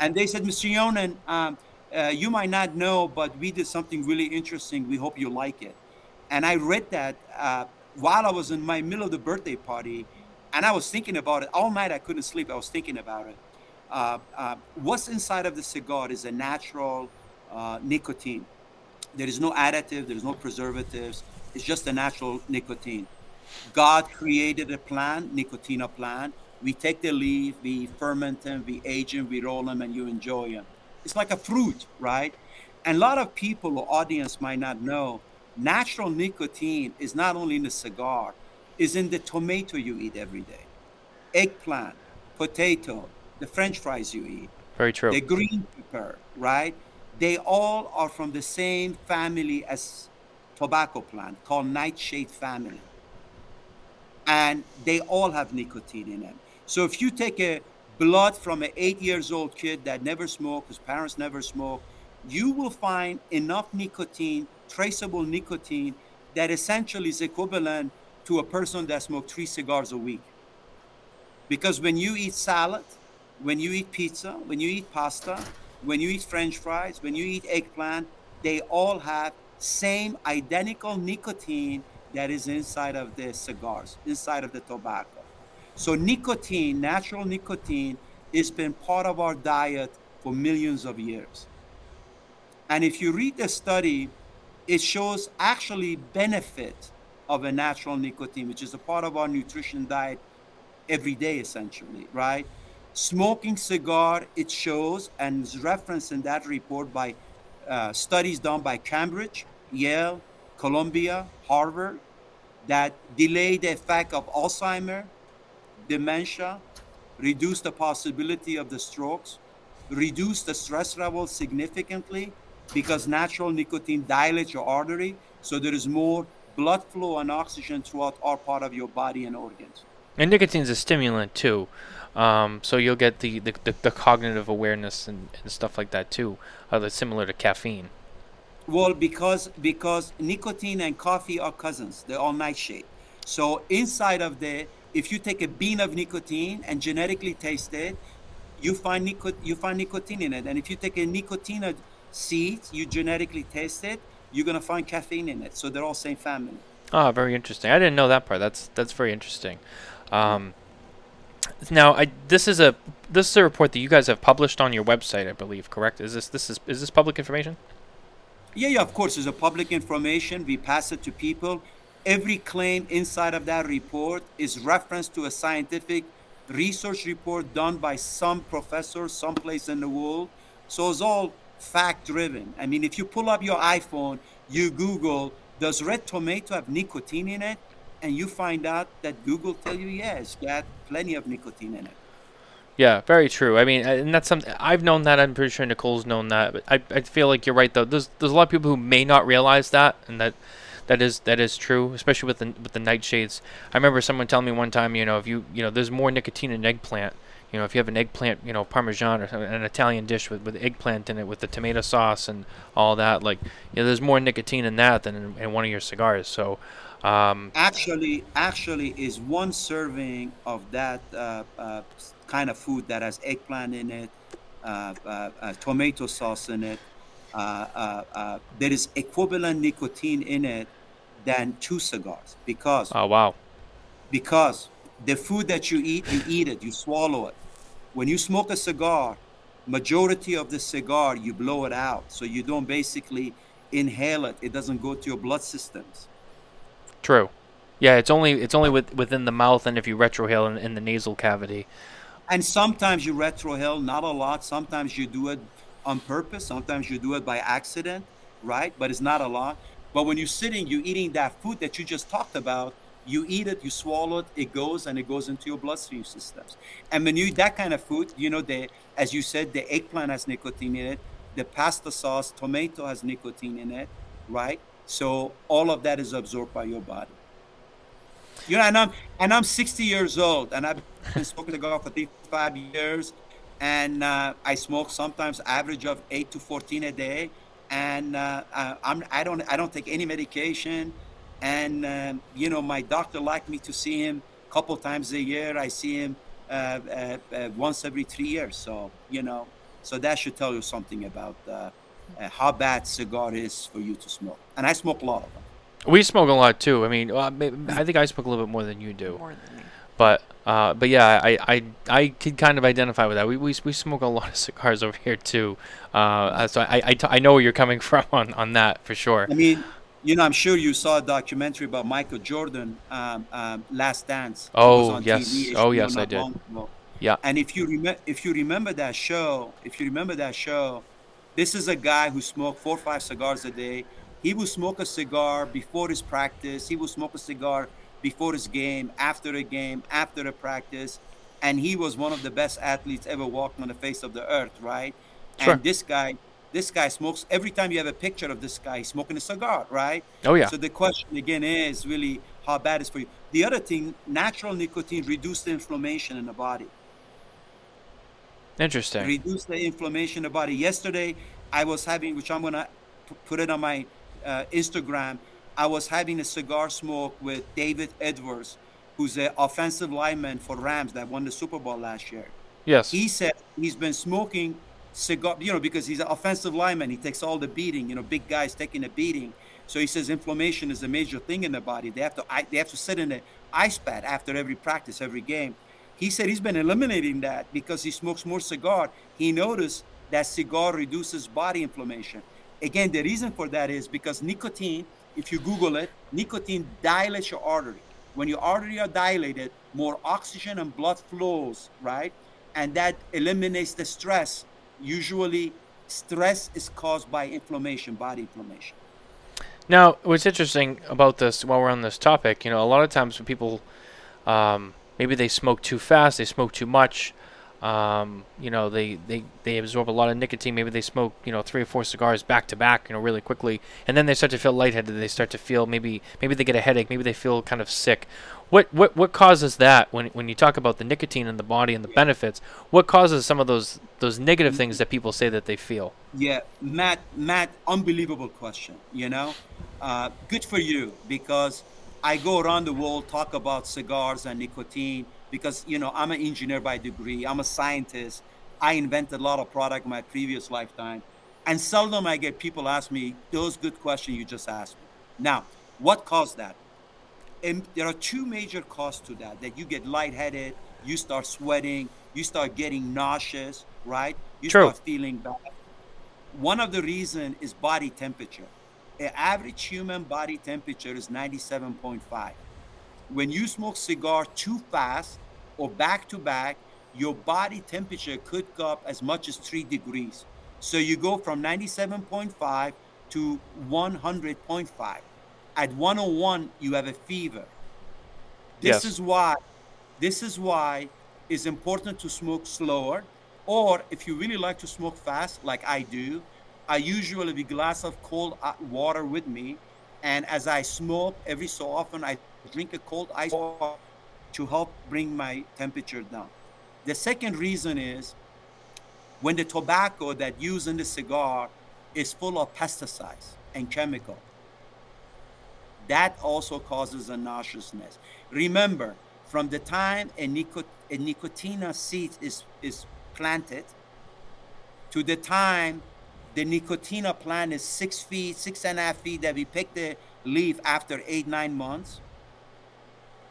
and they said, "Mr. Younan, um, uh, you might not know, but we did something really interesting. We hope you like it. And I read that uh, while I was in my middle of the birthday party, and I was thinking about it all night. I couldn't sleep. I was thinking about it. Uh, uh what's inside of the cigar is a natural uh, nicotine. There is no additive. There is no preservatives. It's just a natural nicotine. God created a plant, nicotiana plant. We take the leaf, we ferment them, we age them, we roll them, and you enjoy them. It's like a fruit, right? And a lot of people or audience might not know natural nicotine is not only in the cigar, is in the tomato you eat every day, eggplant, potato, the french fries you eat. Very true. The green pepper, right? They all are from the same family as tobacco plant called nightshade family. And they all have nicotine in them. So if you take a blood from an eight years old kid that never smoked, his parents never smoked, you will find enough nicotine, traceable nicotine, that essentially is equivalent to a person that smoked three cigars a week. Because when you eat salad, when you eat pizza, when you eat pasta, when you eat french fries, when you eat eggplant, they all have same identical nicotine that is inside of the cigars, inside of the tobacco. So nicotine, natural nicotine, has been part of our diet for millions of years. And if you read the study, it shows actually benefit of a natural nicotine, which is a part of our nutrition diet every day, essentially, right? Smoking cigar, it shows, and is referenced in that report by uh, studies done by Cambridge, Yale, Columbia, Harvard, that delay the effect of Alzheimer, dementia, reduce the possibility of the strokes, reduce the stress level significantly because natural nicotine dilates your artery, so there is more blood flow and oxygen throughout all part of your body and organs. And nicotine is a stimulant too, um, so you'll get the, the, the, the cognitive awareness and, and, stuff like that too, uh, that's similar to caffeine. Well, because because nicotine and coffee are cousins; they're all nightshade. So inside of the if you take a bean of nicotine and genetically taste it, you find nico- you find nicotine in it. And if you take a nicotine seed, you genetically taste it, you're gonna find caffeine in it. So they're all same family. Ah, very interesting. I didn't know that part. That's that's very interesting. Um, now, I this is a this is a report that you guys have published on your website, I believe. Correct? Is this this is is this public information? Yeah, yeah. Of course, it's a public information. We pass it to people every claim inside of that report is reference to a scientific research report done by some professor someplace in the world. So it's all fact driven. I mean, if you pull up your iPhone, you Google, does red tomato have nicotine in it? And you find out that Google tell you, yes, got plenty of nicotine in it. Yeah, very true. I mean, and that's something I've known that. I'm pretty sure Nicole's known that. But I, I feel like you're right though. There's there's a lot of people who may not realize that, and that that is that is true, especially with the with the nightshades. I remember someone telling me one time, you know, if you you know, there's more nicotine in eggplant. You know, if you have an eggplant, you know, parmesan or an Italian dish with, with eggplant in it, with the tomato sauce and all that, like, you know, there's more nicotine in that than in, in one of your cigars. So, um, actually, actually, is one serving of that uh, uh, kind of food that has eggplant in it, uh, uh, uh tomato sauce in it. Uh, there is equivalent nicotine in it than two cigars because oh wow because the food that you eat you eat it you swallow it when you smoke a cigar majority of the cigar you blow it out. So you don't basically inhale it. It doesn't go to your blood systems. True. Yeah it's only it's only with, within the mouth and if you retrohale in, in the nasal cavity. And sometimes you retrohale not a lot. Sometimes you do it on purpose. Sometimes you do it by accident right? But it's not a lot. But when you're sitting, you're eating that food that you just talked about. You eat it, you swallow it, it goes and it goes into your bloodstream systems. And when you eat that kind of food, you know, the as you said, the eggplant has nicotine in it, the pasta sauce, tomato has nicotine in it, right? So all of that is absorbed by your body. You know, and I'm and I'm 60 years old, and I've been smoking the cigar for 35 years, and uh, I smoke sometimes average of eight to 14 a day and uh, uh, I'm, I don't I don't take any medication, and um, you know my doctor liked me to see him a couple times a year. I see him uh, uh, uh once every three years. So you know, so that should tell you something about uh, how bad cigar is for you to smoke. And I smoke a lot of them. We smoke a lot too. I mean, I think I smoke a little bit more than you do. More than me. But uh, but yeah, I, I I can kind of identify with that. We, we, we smoke a lot of cigars over here too. Uh, so I, I, t- I know where you're coming from on, on that for sure. I mean, you know, I'm sure you saw a documentary about Michael Jordan, um, um, Last Dance. Oh yes, TV, oh yes, I did. Yeah. And if you remember, if you remember that show, if you remember that show, this is a guy who smoked four or five cigars a day. He would smoke a cigar before his practice. He would smoke a cigar before his game, after a game, after a practice, and he was one of the best athletes ever walked on the face of the earth, right? Sure. And this guy, this guy smokes. Every time you have a picture of this guy, smoking a cigar, right? Oh yeah. So the question again is really how bad is for you. The other thing, natural nicotine reduces the inflammation in the body. Interesting. Reduce the inflammation in the body. Yesterday, I was having, which I'm gonna put it on my uh, Instagram. I was having a cigar smoke with David Edwards, who's an offensive lineman for Rams that won the Super Bowl last year. Yes. He said he's been smoking cigar, you know, because he's an offensive lineman. He takes all the beating, you know, big guys taking a beating. So he says inflammation is a major thing in the body. They have to they have to sit in an ice pad after every practice, every game. He said he's been eliminating that because he smokes more cigar. He noticed that cigar reduces body inflammation. Again, the reason for that is because nicotine if you Google it, nicotine dilates your artery. When your artery are dilated, more oxygen and blood flows, right? And that eliminates the stress. Usually, stress is caused by inflammation, body inflammation. Now, what's interesting about this, while we're on this topic, you know, a lot of times when people, um, maybe they smoke too fast, they smoke too much, um, you know, they, they, they absorb a lot of nicotine. Maybe they smoke, you know, three or four cigars back to back, you know, really quickly, and then they start to feel lightheaded. They start to feel maybe maybe they get a headache. Maybe they feel kind of sick. What what what causes that when when you talk about the nicotine in the body and the benefits? What causes some of those those negative things that people say that they feel? Yeah, Matt, Matt, unbelievable question. You know, uh, good for you because I go around the world talk about cigars and nicotine because you know I'm an engineer by degree. I'm a scientist. I invented a lot of product in my previous lifetime, and seldom I get people ask me those good questions you just asked me. Now, what caused that? And there are two major causes to that: that you get lightheaded, you start sweating, you start getting nauseous, right? You True. start feeling bad. One of the reason is body temperature. an average human body temperature is 97.5. When you smoke cigar too fast or back to back, your body temperature could go up as much as three degrees. So you go from 97.5 to 100.5. At 101, you have a fever. This Yes. is why, this is why it's important to smoke slower. Or if you really like to smoke fast, like I do, I usually have a glass of cold uh, water with me. And as I smoke, every so often I drink a cold ice water to help bring my temperature down. The second reason is when the tobacco that used in the cigar is full of pesticides and chemical that also causes a nauseousness remember from the time a, nico- a nicotiana seed is, is planted to the time the nicotiana plant is six feet six and a half feet that we pick the leaf after eight nine months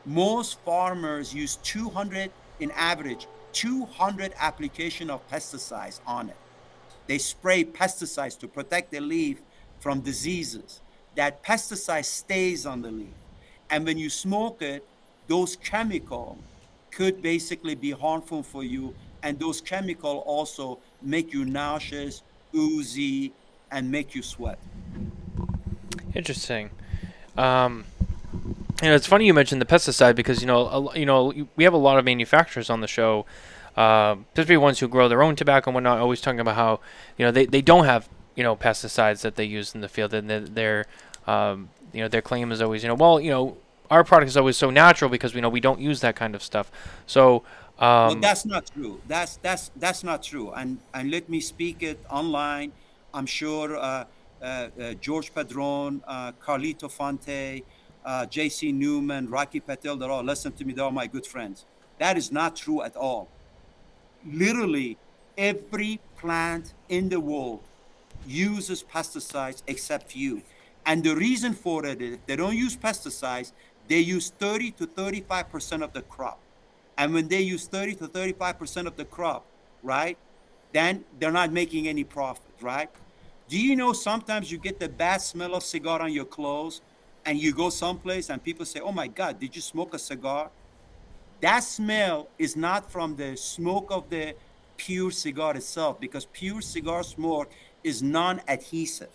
most farmers use 200 in average 200 application of pesticides on it. They spray pesticides to protect the leaf from diseases. That pesticide stays on the leaf. And when you smoke it those chemical could basically be harmful for you and those chemical also make you nauseous oozy and make you sweat. Interesting. Um, you know, it's funny you mentioned the pesticide because you know, a, you know, we have a lot of manufacturers on the show, uh, especially ones who grow their own tobacco and whatnot. Always talking about how you know they, they don't have you know pesticides that they use in the field, and their, um, you know their claim is always you know well you know our product is always so natural because we know we don't use that kind of stuff. So well, um, that's not true. That's that's that's not true. And and let me speak it online. I'm sure uh, uh, uh, George Padron, uh, Carlito Fuente, uh, J.C. Newman, Rocky Patel, they're all listen to me. They're all my good friends. That is not true at all. Literally, every plant in the world uses pesticides except you. And the reason for it is they don't use pesticides, they use 30 to 35% of the crop. And when they use 30 to 35% of the crop, right, then they're not making any profit, right? Do you know sometimes you get the bad smell of cigar on your clothes and you go someplace and people say, oh my God, did you smoke a cigar? That smell is not from the smoke of the pure cigar itself because pure cigar smoke is non adhesive.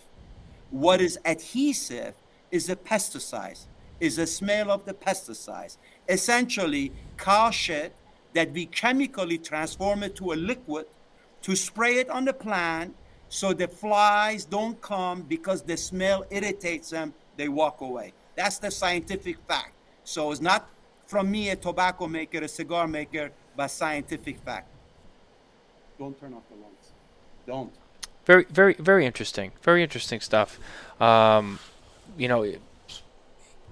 What is adhesive is the pesticides, is the smell of the pesticides. Essentially, cow shit that we chemically transform it to a liquid to spray it on the plant so the flies don't come because the smell irritates them, they walk away. That's the scientific fact. So it's not from me, a tobacco maker, a cigar maker, but scientific fact. Don't turn off the lights. Don't. very very very interesting very interesting stuff um, you know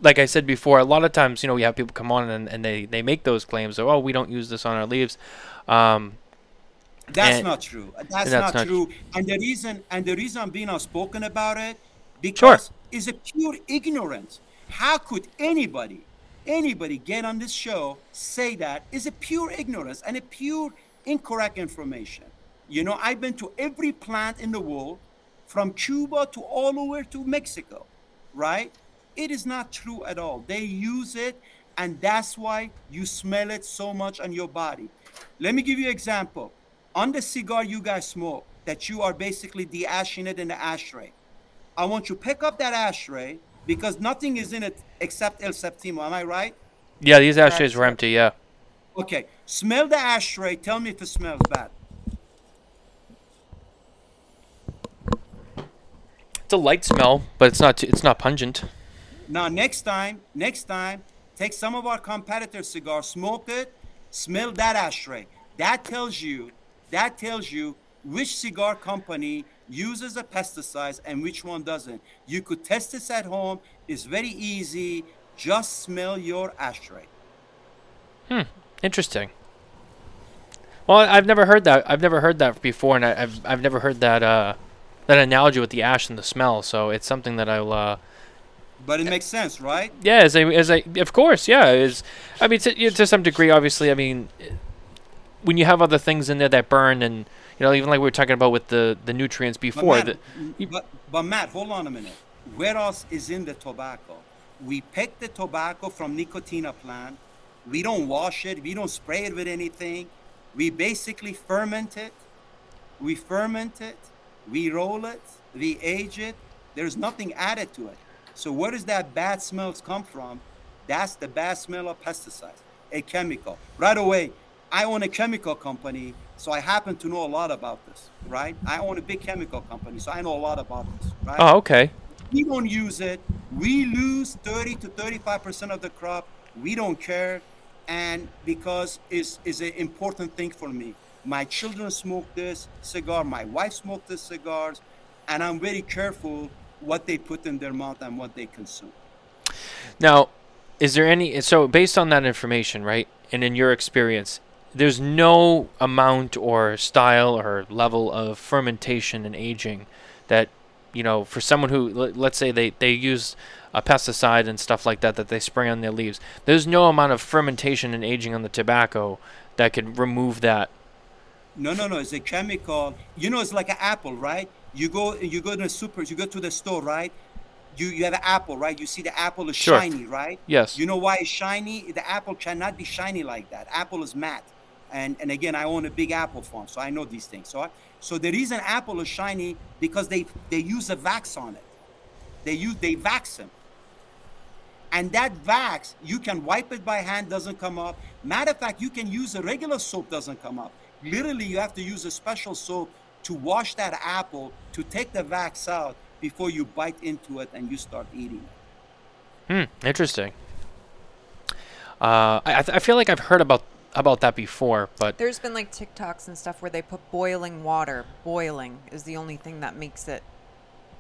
like i said before a lot of times you know we have people come on and, and they, they make those claims of oh we don't use this on our leaves um, That's And- not true. That's, that's not, not- true. And the reason and the reason I'm being outspoken about it because is a pure ignorance. How could anybody, anybody get on this show say that is a pure ignorance and a pure incorrect information? You know, I've been to every plant in the world, from Cuba to all over to Mexico, right? It is not true at all. They use it, and that's why you smell it so much on your body. Let me give you an example. On the cigar you guys smoke, that you are basically de-ashing it in the ashtray. I want you to pick up that ashtray because nothing is in it except El Septimo. Am I right? yeah these ashtrays were empty yeah Okay. Smell the ashtray. Tell me if it smells bad. it's a light smell but it's not it's not pungent Now, next time, next time, take some of our competitor cigars, smoke it, smell that ashtray. That tells you, that tells you which cigar company uses the pesticides and which one doesn't. You could test this at home. It's very easy. Just smell your ashtray. Hmm. Interesting. Well, I- I've never heard that. I've never heard that before, and I, I've I've never heard that uh, that analogy with the ash and the smell. So it's something that I'll. Uh, But it makes sense, right? yeah, as a as a of course, yeah. Is I mean to, to some degree, obviously. I mean, when you have other things in there that burn, and you know, even like we were talking about with the the nutrients But before. Matt, the, but, but Matt, hold on a minute. where else is in the tobacco? We pick the tobacco from Nicotiana plant. We don't wash it. We don't spray it with anything. We basically ferment it. We ferment it. We roll it. We age it. There's nothing added to it. So where does that bad smells come from? That's the bad smell of pesticides, a chemical. Right away, I own a chemical company, so I happen to know a lot about this, right? I own a big chemical company, so I know a lot about this, right? Oh, okay. We don't use it. We lose 30 to 35% of the crop. We don't care. And because it's, it's an important thing for me. My children smoke this cigar, my wife smoked this cigars, and I'm very careful what they put in their mouth and what they consume. Now, is there any so based on that information, right? And in your experience, there's no amount or style or level of fermentation and aging that you know for someone who let's say they they use a pesticide and stuff like that that they spray on their leaves there's no amount of fermentation and aging on the tobacco that could remove that. No no no it's a chemical you know it's like an apple right? You go you go to the super you go to the store right? You you have an apple right? You see the apple is Sure. shiny right? Yes. You know why it's shiny? The apple cannot be shiny like that. Apple is matte and and again i own a big apple farm so i know these things. So I, so the reason apple is shiny because they they use a wax on it. They use they wax them. And that wax you can wipe it by hand doesn't come up. Matter of fact you can use a regular soap doesn't come up. Literally you have to use a special soap to wash that apple to take the wax out before you bite into it and you start eating it. Hmm interesting. Uh, I, I feel like I've heard about about that before, but There's been like TikToks and stuff where they put boiling water. Boiling is the only thing that makes it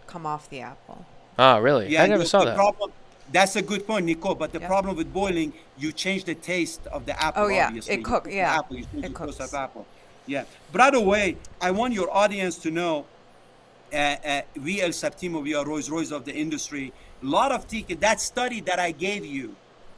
come off the apple. oh, really? I never the- saw the that. Problem, that's a good point, Nico. But the Yeah. problem with boiling, you change the taste of the apple. Oh, yeah. obviously. It You cook- cook the yeah. Apple, you change It the taste cooks. of apple. Yeah. By the way, I want your audience to know, uh, uh, we El Septimo, we are Rolls Royce of the industry. A lot of ticket. That study that I gave you,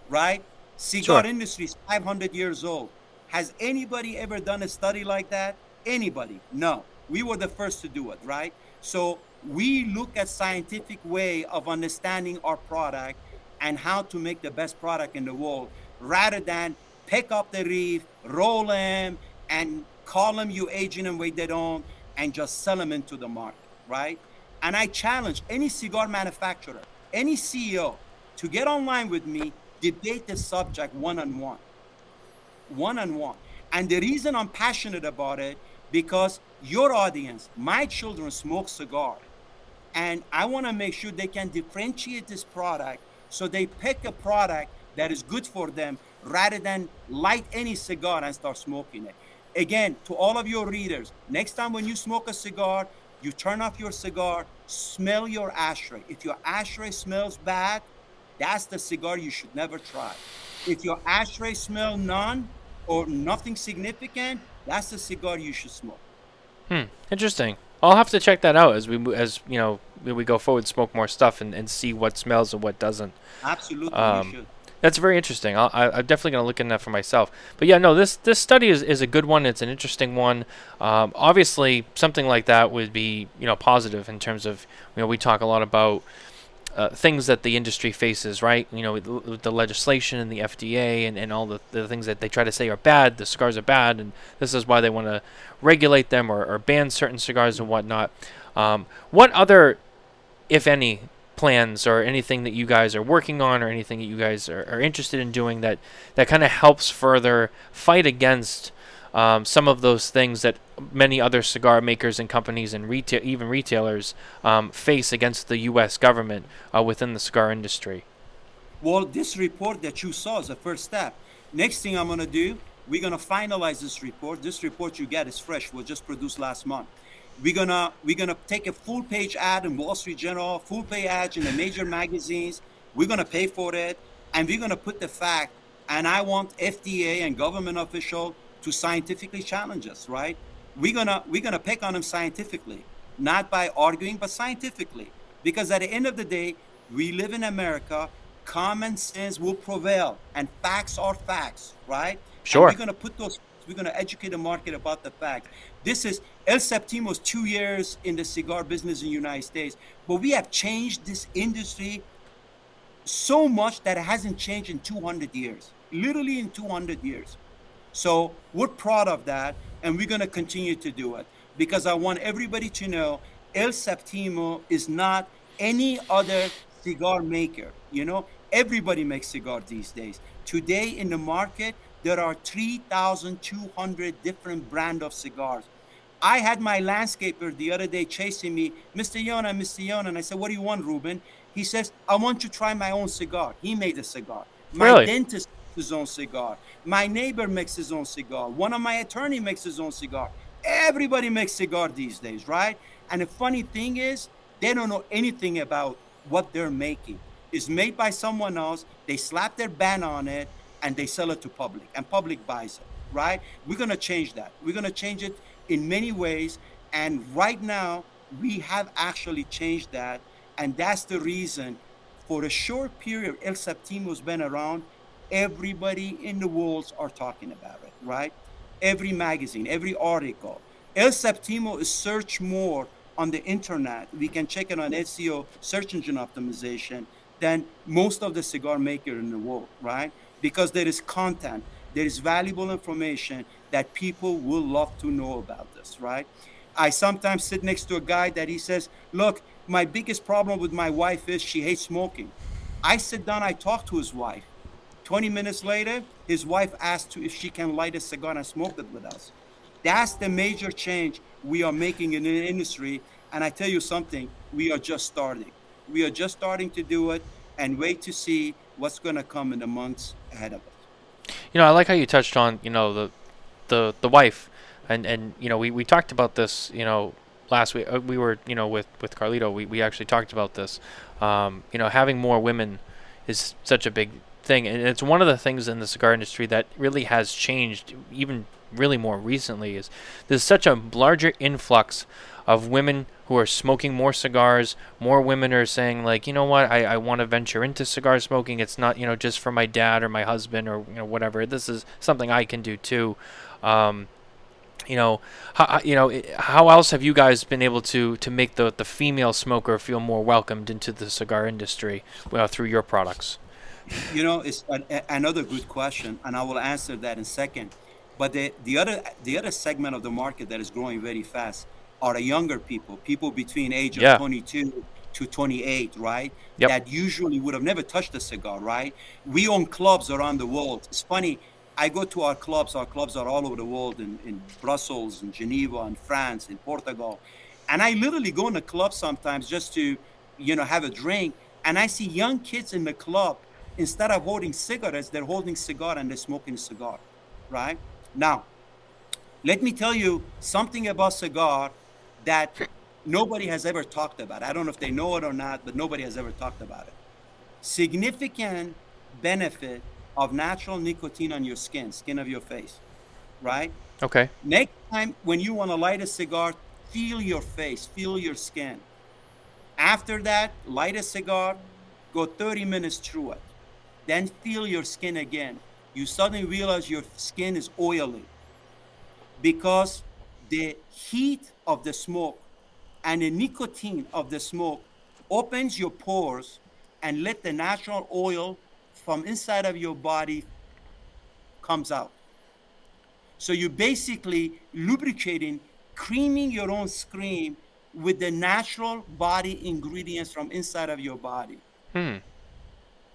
right? Cigar Sure. industry is 500 years old. Has anybody ever done a study like that? Anybody? No. We were the first to do it, right? So we look at scientific way of understanding our product and how to make the best product in the world rather than pick up the reef, roll them, and call them you aging and wait they don't, and just sell them into the market, right? And I challenge any cigar manufacturer, any CEO, to get online with me, debate the subject one on one one on one. And the reason I'm passionate about it because your audience, my children smoke cigar, and I want to make sure they can differentiate this product so they pick a product that is good for them rather than light any cigar and start smoking it. Again, to all of your readers, next time when you smoke a cigar, you turn off your cigar, smell your ashtray. If your ashtray smells bad, that's the cigar you should never try. If your ashtray smell none or nothing significant, that's the cigar you should smoke. Hmm. Interesting. I'll have to check that out as we as you know we go forward, smoke more stuff, and, and see what smells and what doesn't. Absolutely, Um, you should. That's very interesting. I'll, I, I'm definitely going to look into that for myself. But yeah, no, this this study is, is a good one. It's an interesting one. Um, obviously, something like that would be you know positive in terms of you know we talk a lot about uh, things that the industry faces, right? You know, with, with the legislation and the FDA and, and all the, the things that they try to say are bad. The cigars are bad, and this is why they want to regulate them or, or ban certain cigars and whatnot. Um, what other, if any, plans or anything that you guys are working on or anything that you guys are, are interested in doing that that kind of helps further fight against um, some of those things that many other cigar makers and companies and retail even retailers um, face against the U.S. government uh, within the cigar industry. Well, this report that you saw is the first step. Next thing I'm gonna do, we're gonna finalize this report. This report you get is fresh. Was just produced last month. We're gonna we're gonna take a full page ad in Wall Street Journal, full page ad in the major magazines. We're gonna pay for it, and we're gonna put the fact. And I want FDA and government official to scientifically challenge us. Right? We're gonna we're gonna pick on them scientifically, not by arguing, but scientifically. Because at the end of the day, we live in America. Common sense will prevail, and facts are facts, right? Sure. And we're gonna put those We're going to educate the market about the fact. This is El Septimo's two years in the cigar business in the United States, but we have changed this industry so much that it hasn't changed in 200 years, literally in 200 years. So we're proud of that, and we're going to continue to do it because I want everybody to know El Septimo is not any other cigar maker. You know, everybody makes cigars these days. Today in the market, there are 3,200 different brand of cigars. I had my landscaper the other day chasing me, Mr. Yona, Mr. Yona, and I said, "What do you want, Ruben?" He says, "I want to try my own cigar." He made a cigar. My Really? dentist his own cigar. My neighbor makes his own cigar. One of my attorney makes his own cigar. Everybody makes cigar these days, right? And the funny thing is, they don't know anything about what they're making. It's made by someone else. They slap their ban on it and they sell it to public, and public buys it, right? We're gonna change that. We're gonna change it in many ways. And right now, we have actually changed that. And that's the reason for a short period El Septimo's been around, everybody in the world are talking about it, right? Every magazine, every article. El Septimo is searched more on the internet. We can check it on SEO, search engine optimization, than most of the cigar maker in the world, right? Because there is content, there is valuable information that people will love to know about this, right? I sometimes sit next to a guy that he says, Look, my biggest problem with my wife is she hates smoking. I sit down, I talk to his wife. 20 minutes later, his wife asked if she can light a cigar and smoke it with us. That's the major change we are making in the industry. And I tell you something, we are just starting. We are just starting to do it and wait to see what's going to come in the months ahead of us. You know, I like how you touched on, you know, the the the wife, and and you know, we, we talked about this, you know, last week. Uh, we were, you know, with with Carlito, we we actually talked about this. Um, you know, having more women is such a big thing, and it's one of the things in the cigar industry that really has changed, even really more recently. Is there's such a larger influx of women who are smoking more cigars. More women are saying like, you know what, I, I want to venture into cigar smoking. It's not you know just for my dad or my husband or you know whatever. This is something I can do too. Um, you know, how, you know, how else have you guys been able to to make the the female smoker feel more welcomed into the cigar industry well, through your products? You know, it's an, a- another good question, and I will answer that in a second. But the, the other the other segment of the market that is growing very fast are the younger people, people between age of Yeah. 22 to 28, right? Yep. That usually would have never touched a cigar, right? We own clubs around the world. It's funny. I go to our clubs. Our clubs are all over the world in, in Brussels, in Geneva, in France, in Portugal. And I literally go in the club sometimes just to, you know, have a drink. And I see young kids in the club, instead of holding cigarettes, they're holding cigar and they're smoking a cigar, right? Now, let me tell you something about cigar that nobody has ever talked about. I don't know if they know it or not, but nobody has ever talked about it. Significant benefit of natural nicotine on your skin, skin of your face, right? Okay. Next time when you want to light a cigar, feel your face, feel your skin. After that, light a cigar, go 30 minutes through it. Then feel your skin again. You suddenly realize your skin is oily because the heat of the smoke and the nicotine of the smoke opens your pores and let the natural oil from inside of your body comes out. So you're basically lubricating, creaming your own screen with the natural body ingredients from inside of your body. Hmm.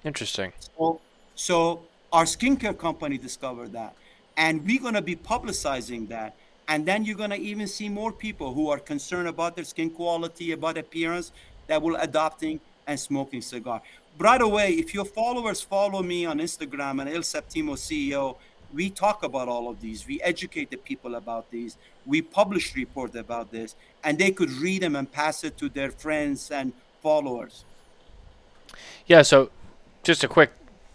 Interesting. So, so our skincare company discovered that, and we're gonna be publicizing that. And then you're gonna even see more people who are concerned about their skin quality, about appearance, that will adopting and smoking cigar. By the way, if your followers follow me on Instagram and El Septimo CEO, we talk about all of these. We educate the people about these. We publish reports about this, and they could read them and pass it to their friends and followers. Yeah, so just a quick,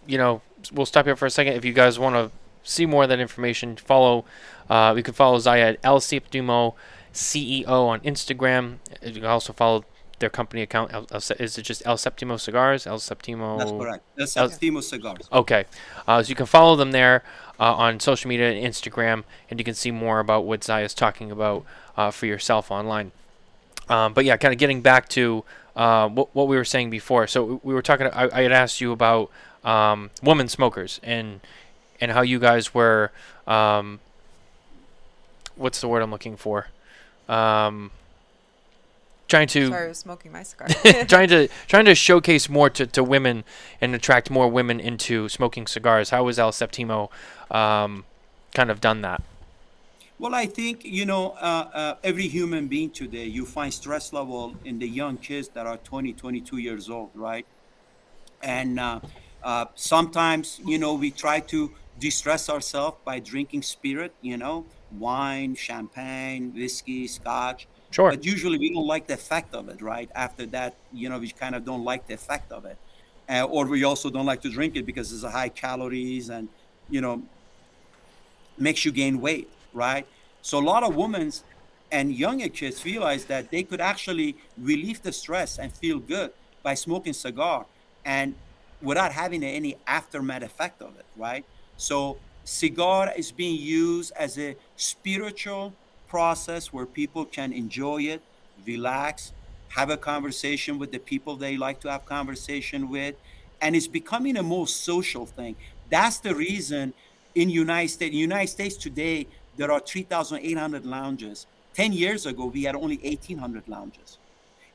you know, we'll stop here for a second. If you guys want to see more of that information, follow, uh, you can follow Zaya at El Septimo CEO on Instagram. You can also follow their company account? El, El, is it just El Septimo Cigars? El Septimo. That's correct. El Septimo Cigars. Okay, uh, so you can follow them there uh, on social media, and Instagram, and you can see more about what Zaya is talking about uh, for yourself online. Um, but yeah, kind of getting back to uh, what, what we were saying before. So we were talking. I, I had asked you about um, women smokers and and how you guys were. Um, what's the word I'm looking for? Um, trying to Sorry, I was smoking my cigar. trying to trying to showcase more to, to women and attract more women into smoking cigars. How has El Septimo um, kind of done that? Well, I think you know uh, uh, every human being today you find stress level in the young kids that are 20, 22 years old, right? And uh, uh sometimes you know we try to distress ourselves by drinking spirit, you know, wine, champagne, whiskey, scotch. Sure. But usually we don't like the effect of it, right? After that, you know, we kind of don't like the effect of it. Uh, or we also don't like to drink it because it's a high calories and, you know, makes you gain weight, right? So a lot of women and younger kids realize that they could actually relieve the stress and feel good by smoking cigar and without having any aftermath effect of it, right? So cigar is being used as a spiritual process where people can enjoy it, relax, have a conversation with the people they like to have conversation with, and it's becoming a more social thing. That's the reason in United States, United States today, there are 3,800 lounges. 10 years ago, we had only 1,800 lounges.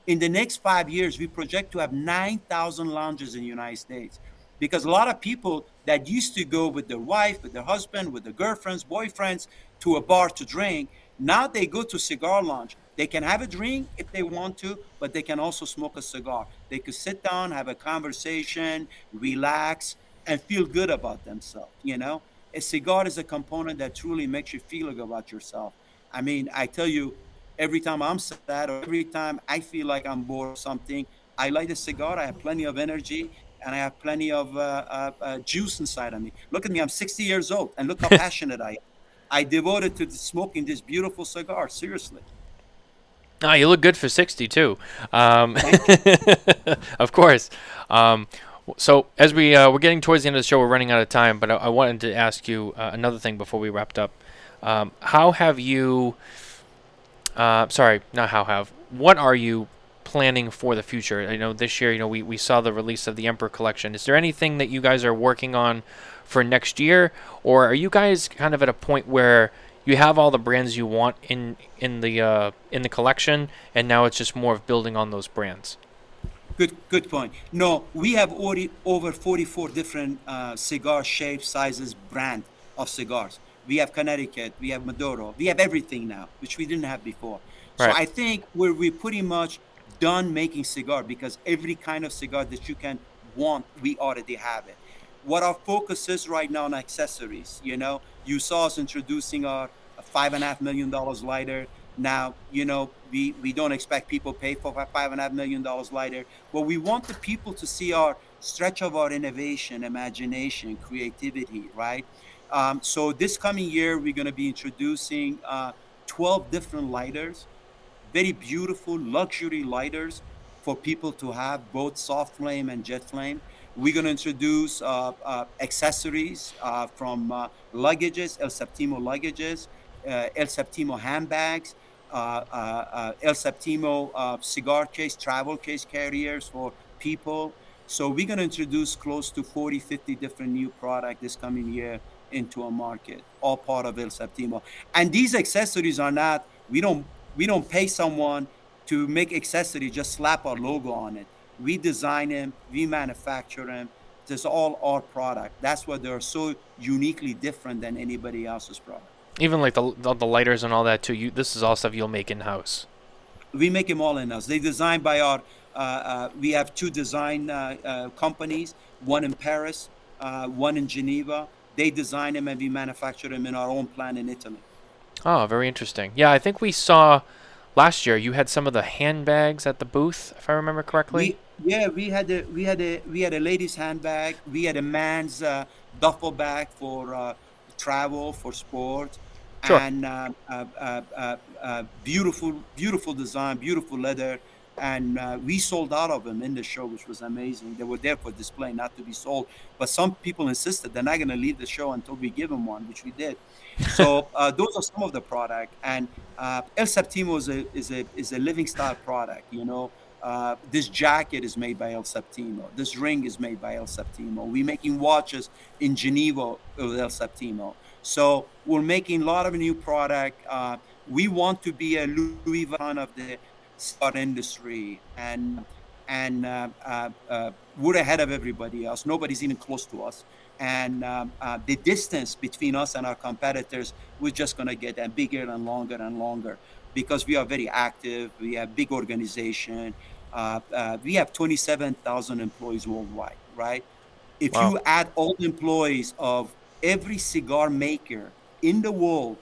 In the next five years, we project to have 9,000 lounges in the United States because a lot of people that used to go with their wife, with their husband, with their girlfriends, boyfriends to a bar to drink, now they go to cigar lounge. They can have a drink if they want to, but they can also smoke a cigar. They could sit down, have a conversation, relax, and feel good about themselves. You know, a cigar is a component that truly makes you feel good about yourself. I mean, I tell you, every time I'm sad or every time I feel like I'm bored or something, I light a cigar. I have plenty of energy, and I have plenty of uh, uh, uh, juice inside of me. Look at me, I'm 60 years old, and look how passionate I am. I devoted to smoking this beautiful cigar. Seriously. Oh, you look good for 60 too. Um, of course. Um, so as we uh, we're getting towards the end of the show, we're running out of time. But I, I wanted to ask you uh, another thing before we wrapped up. Um, how have you? Uh, sorry, not how have. What are you planning for the future? I know this year, you know, we, we saw the release of the Emperor collection. Is there anything that you guys are working on for next year, or are you guys kind of at a point where you have all the brands you want in in the uh, in the collection, and now it's just more of building on those brands? Good, good point. No, we have already over 44 different uh, cigar shapes, sizes, brand of cigars. We have Connecticut, we have Maduro, we have everything now, which we didn't have before. Right. So I think we're we pretty much done making cigar because every kind of cigar that you can want, we already have it. What our focus is right now on accessories, you know, you saw us introducing our five and a half million dollars lighter. Now, you know, we, we don't expect people pay for five and a half million dollars lighter, but we want the people to see our stretch of our innovation, imagination, creativity, right? Um, so this coming year, we're going to be introducing uh, 12 different lighters very beautiful luxury lighters for people to have both soft flame and jet flame. We're going to introduce uh, uh, accessories uh, from uh, luggages, El Septimo luggages, uh, El Septimo handbags, Uh, uh, uh, El Septimo cigar case, travel case carriers for people. So we're going to introduce close to 40, 50 different new product this coming year into a market, all part of El Septimo. And these accessories are not, we don't we don't pay someone to make accessory just slap our logo on it we design them we manufacture them it's all our product that's why they're so uniquely different than anybody else's product even like the the lighters and all that too you this is all stuff you'll make in house we make them all in house they designed by our uh, uh, we have two design uh, uh companies one in paris uh, one in geneva they design them and we manufacture them in our own plant in italy Oh, very interesting. Yeah, I think we saw last year you had some of the handbags at the booth, if I remember correctly. We, yeah, we had a we had a we had a ladies' handbag. We had a man's uh, duffel bag for uh, travel for sport, sure. and uh, uh, uh, uh beautiful beautiful design, beautiful leather. and uh, we sold out of them in the show, which was amazing. They were there for display, not to be sold. But some people insisted they're not going to leave the show until we give them one, which we did. So uh, those are some of the product, and uh, El Septimo is a is a is a living style product. You know, uh, this jacket is made by El Septimo. This ring is made by El Septimo. We're making watches in Geneva with El Septimo. So we're making a lot of new product. Uh, we want to be a Louis Vuitton of the cigar industry, and and uh, uh, uh, we're ahead of everybody else. Nobody's even close to us. And um, uh, the distance between us and our competitors, we're just going to get bigger and longer and longer because we are very active. We have big organization. Uh, uh, we have 27,000 employees worldwide, right? If wow. you add all the employees of every cigar maker in the world,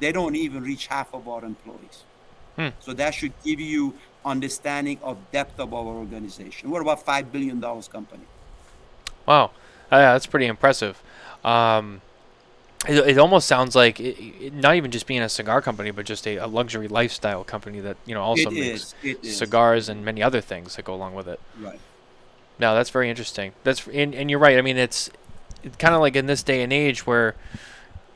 they don't even reach half of our employees. Hmm. So that should give you understanding of depth of our organization. We're about five billion dollars company. Wow, uh, yeah, that's pretty impressive. Um, it, it almost sounds like it, it, not even just being a cigar company, but just a, a luxury lifestyle company that you know also makes cigars and many other things that go along with it. Right. No, that's very interesting. That's and, and you're right. I mean, it's, it's kind of like in this day and age where,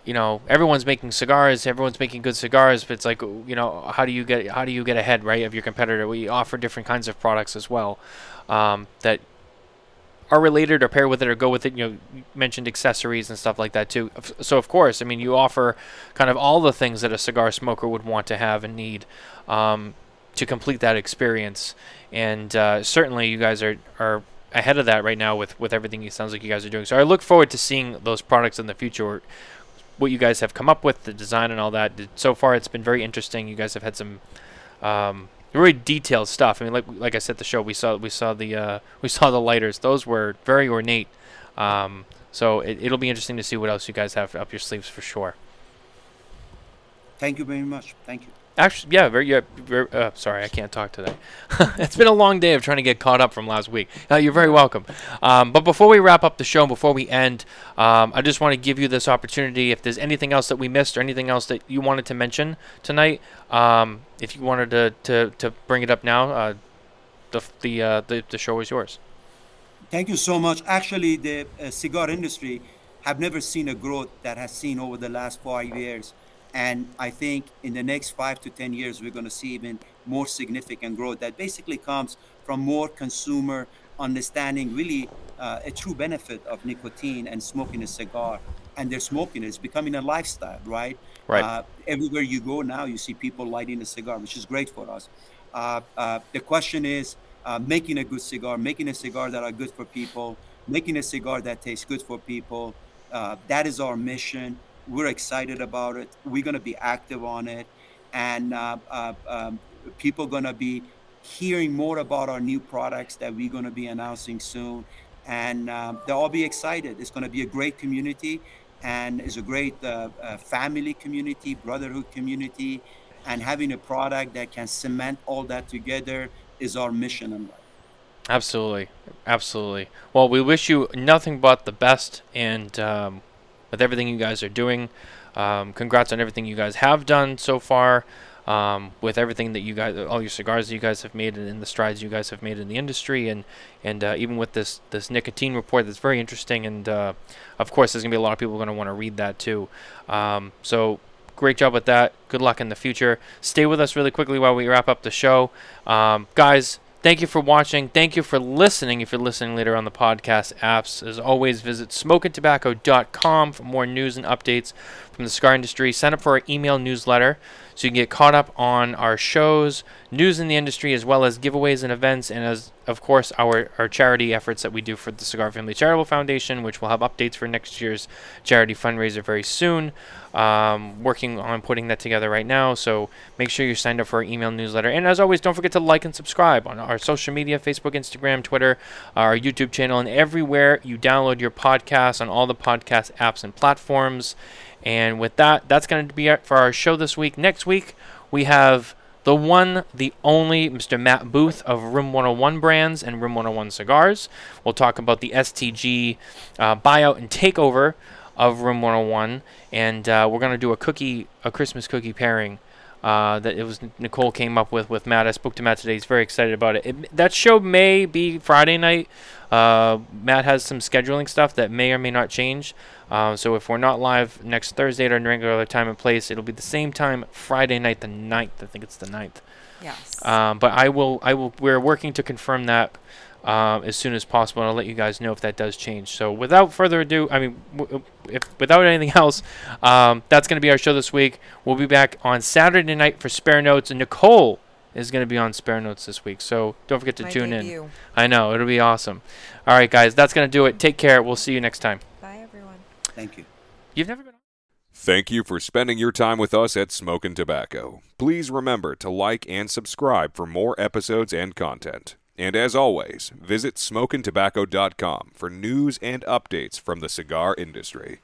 you know, everyone's making cigars, everyone's making good cigars, but it's like, you know, how do you get how do you get ahead, right, of your competitor? We offer different kinds of products as well um, that are related or pair with it or go with it. You know, mentioned accessories and stuff like that too. So of course, I mean, you offer kind of all the things that a cigar smoker would want to have and need um, to complete that experience. And uh, certainly, you guys are are ahead of that right now with with everything it sounds like you guys are doing. So I look forward to seeing those products in the future. What you guys have come up with, the design and all that. So far, it's been very interesting. You guys have had some um, very detailed stuff. I mean, like like I said, the show we saw we saw the uh, we saw the lighters. Those were very ornate. Um, so it, it'll be interesting to see what else you guys have up your sleeves for sure. Thank you very much. Thank you. Actually, yeah, very, yeah, very uh, sorry, I can't talk today. it's been a long day of trying to get caught up from last week. Uh, you're very welcome. Um, but before we wrap up the show, before we end, um, I just want to give you this opportunity. If there's anything else that we missed or anything else that you wanted to mention tonight, um, if you wanted to, to, to bring it up now, uh, the the, uh, the the show is yours. Thank you so much. Actually, the uh, cigar industry have never seen a growth that has seen over the last five years and I think in the next five to 10 years, we're going to see even more significant growth that basically comes from more consumer understanding really uh, a true benefit of nicotine and smoking a cigar. And they're smoking it. It's becoming a lifestyle, right? Right. Uh, everywhere you go now, you see people lighting a cigar, which is great for us. Uh, uh the question is uh, making a good cigar, making a cigar that are good for people, making a cigar that tastes good for people. Uh, that is our mission we're excited about it. We're going to be active on it, and uh, uh, um, people are going to be hearing more about our new products that we're going to be announcing soon, and uh, they'll all be excited. It's going to be a great community, and it's a great uh, uh, family community, brotherhood community, and having a product that can cement all that together is our mission in life. Absolutely, absolutely. Well, we wish you nothing but the best, and um, with everything you guys are doing. Um, congrats on everything you guys have done so far. Um, with everything that you guys, all your cigars that you guys have made, and the strides you guys have made in the industry, and and uh, even with this this nicotine report, that's very interesting. And uh, of course, there's gonna be a lot of people to want to read that too. Um, so great job with that. Good luck in the future. Stay with us really quickly while we wrap up the show, um, guys. Thank you for watching. Thank you for listening. If you're listening later on the podcast apps, as always, visit SmokinTabacco.com for more news and updates from the cigar industry. Sign up for our email newsletter so you can get caught up on our shows, news in the industry, as well as giveaways and events, and as of course our, our charity efforts that we do for the Cigar Family Charitable Foundation, which will have updates for next year's charity fundraiser very soon. Um, working on putting that together right now. So make sure you're signed up for our email newsletter. And as always, don't forget to like and subscribe on our social media Facebook, Instagram, Twitter, our YouTube channel, and everywhere you download your podcasts on all the podcast apps and platforms. And with that, that's going to be it for our show this week. Next week, we have the one, the only Mr. Matt Booth of Room 101 Brands and Room 101 Cigars. We'll talk about the STG uh, buyout and takeover of Room 101, and uh, we're gonna do a cookie, a Christmas cookie pairing uh, that it was Nicole came up with with Matt. I spoke to Matt today. He's very excited about it. it that show may be Friday night. Uh, Matt has some scheduling stuff that may or may not change. Uh, so if we're not live next Thursday at our regular time and place, it'll be the same time Friday night, the 9th. I think it's the 9th. Yes. Um, but I will, I will. We're working to confirm that uh, as soon as possible, and I'll let you guys know if that does change. So without further ado, I mean, w- if without anything else, um, that's going to be our show this week. We'll be back on Saturday night for Spare Notes, and Nicole is going to be on Spare Notes this week. So don't forget to My tune in. debut. I know it'll be awesome. All right, guys, that's going to do it. Take care. We'll see you next time. Bye, everyone. Thank you. You've never been. Thank you for spending your time with us at Smokin' Tabacco. Please remember to like and subscribe for more episodes and content. And as always, visit SmokinTabacco.com for news and updates from the cigar industry.